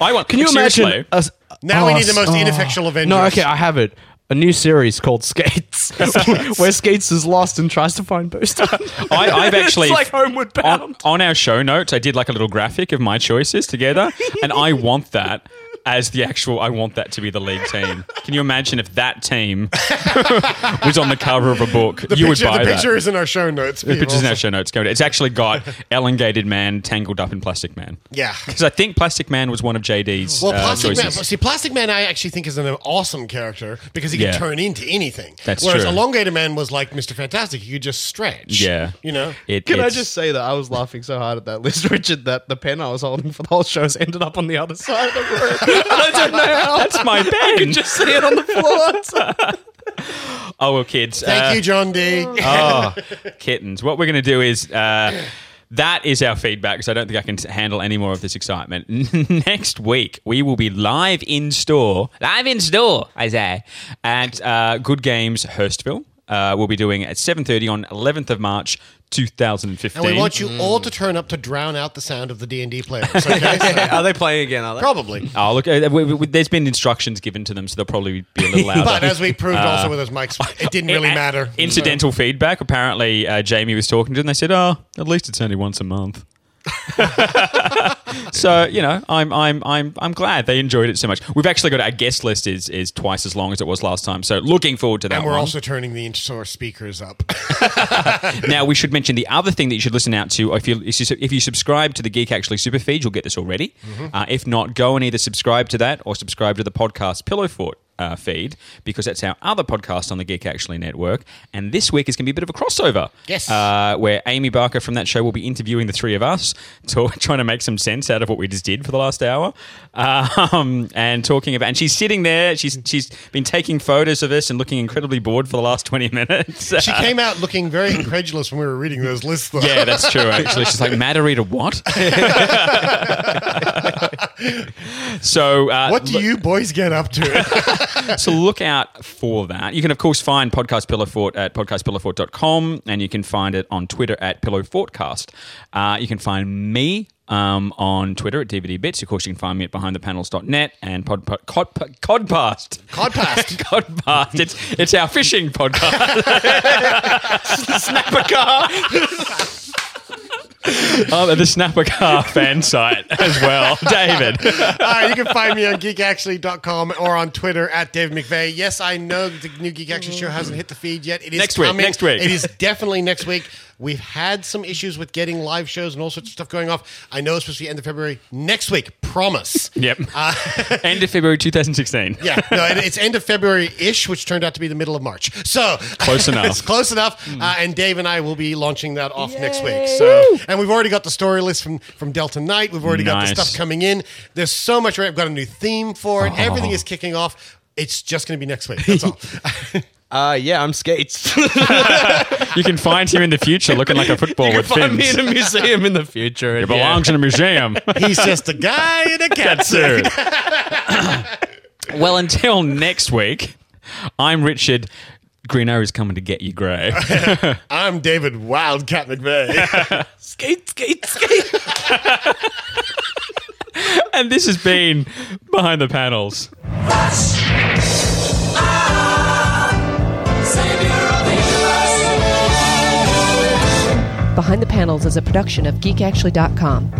I want. Can you seriously, imagine? us- Now we need the most oh. ineffectual Avengers. No, okay, I have it. A new series called Skates, where Skates is lost and tries to find Booster. I, I've actually it's like Homeward on, Bound. on our show notes. I did like a little graphic of my choices together, and I want that as the actual. I want that to be the league team. Can you imagine if that team was on the cover of a book? The you picture, would buy the that. picture is in our show notes. The picture's in our show notes. It's actually got elongated man tangled up in Plastic Man. Yeah. Because I think Plastic Man was one of JD's Well, uh, Plastic Man. See, Plastic Man, I actually think is an awesome character because he can Yeah. turn into anything. That's Whereas true. Elongated Man was like Mr. Fantastic; he could just stretch. Yeah. you know. It, Can I just say that I was laughing so hard at that list, Richard, that the pen I was holding for the whole show's ended up on the other side of the room. And I don't know how. That's my I pen. can just see it on the floor. Oh well, kids. Thank uh, you, John D. oh, kittens. What we're going to do is uh, that is our feedback because I don't think I can handle any more of this excitement. Next week, we will be live in store, live in store, I say, at uh, Good Games Hurstville. Uh, we'll be doing it at 7.30 on 11th of March 2015. And we want you all to turn up to drown out the sound of the D and D players. Okay, So- Are they playing again? Are they? probably. Oh, look, uh, we, we, there's been instructions given to them, so they'll probably be a little louder. But as we proved Uh, also with those mics, it didn't really Uh, matter. Incidental feedback. Apparently, uh, Jamie was talking to them. They said, "Oh, at least it's only once a month." so you know, I'm I'm I'm I'm glad they enjoyed it so much. We've actually got our guest list is is twice as long as it was last time. So looking forward to that. And we're one. also turning the in-source speakers up. now we should mention the other thing that you should listen out to if you if you, if you subscribe to the Geek Actually Super feed, you'll get this already. Mm-hmm. Uh, if not, go and either subscribe to that or subscribe to the podcast Pillow Fort. Uh, feed because that's our other podcast on the Geek Actually Network. And this week is going to be a bit of a crossover. Yes. Uh, where Amy Barker from that show will be interviewing the three of us, to, trying to make some sense out of what we just did for the last hour, um, and talking about. And she's sitting there. She's she's been taking photos of us and looking incredibly bored for the last twenty minutes. She came out looking very incredulous when we were reading those lists. Though. Yeah, that's true. Actually, she's like, "Matarita, what?" so, uh, what do you boys get up to? So look out for that. You can, of course, find Podcast Pillow Fort at podcastpillowfort.com and you can find it on Twitter at PillowFortcast. Uh, you can find me um, on Twitter at DVD Bits. Of course, you can find me at behindthepanels.net and pod, pod, cod, Codpast. Codpast. Codpast. It's, it's our fishing podcast. Snapper Carr. um, at the Snapper Carr fan site as well. David. Right, you can find me on geekactually.com or on Twitter at David McVeigh. Yes, I know the new Geek Actually show hasn't hit the feed yet. It is Next week, coming. next week. It is definitely next week. We've had some issues with getting live shows and all sorts of stuff going off. I know it's supposed to be end of February. Next week, promise. Yep. Uh, End of February 2016. yeah, no, it's end of February ish, which turned out to be the middle of March. So Close enough. it's close enough. Uh, and Dave and I will be launching that off next week. So, and we've already got the story list from from Delta Knight. We've already got the stuff coming in. There's so much. I've got a new theme for it. Everything is kicking off. It's just going to be next week. That's all. Uh, yeah, I'm Skates. You can find him in the future looking like a football you with can find me fins. in a museum in the future. He belongs in a museum. He's just a guy in a catsuit. well, until next week, I'm Richard. Green Arrow's coming to get you, Grey. I'm David Wildcat McVeigh. skate, skate, skate. and this has been Behind the Panels. Behind the Panels is a production of GeekActually.com.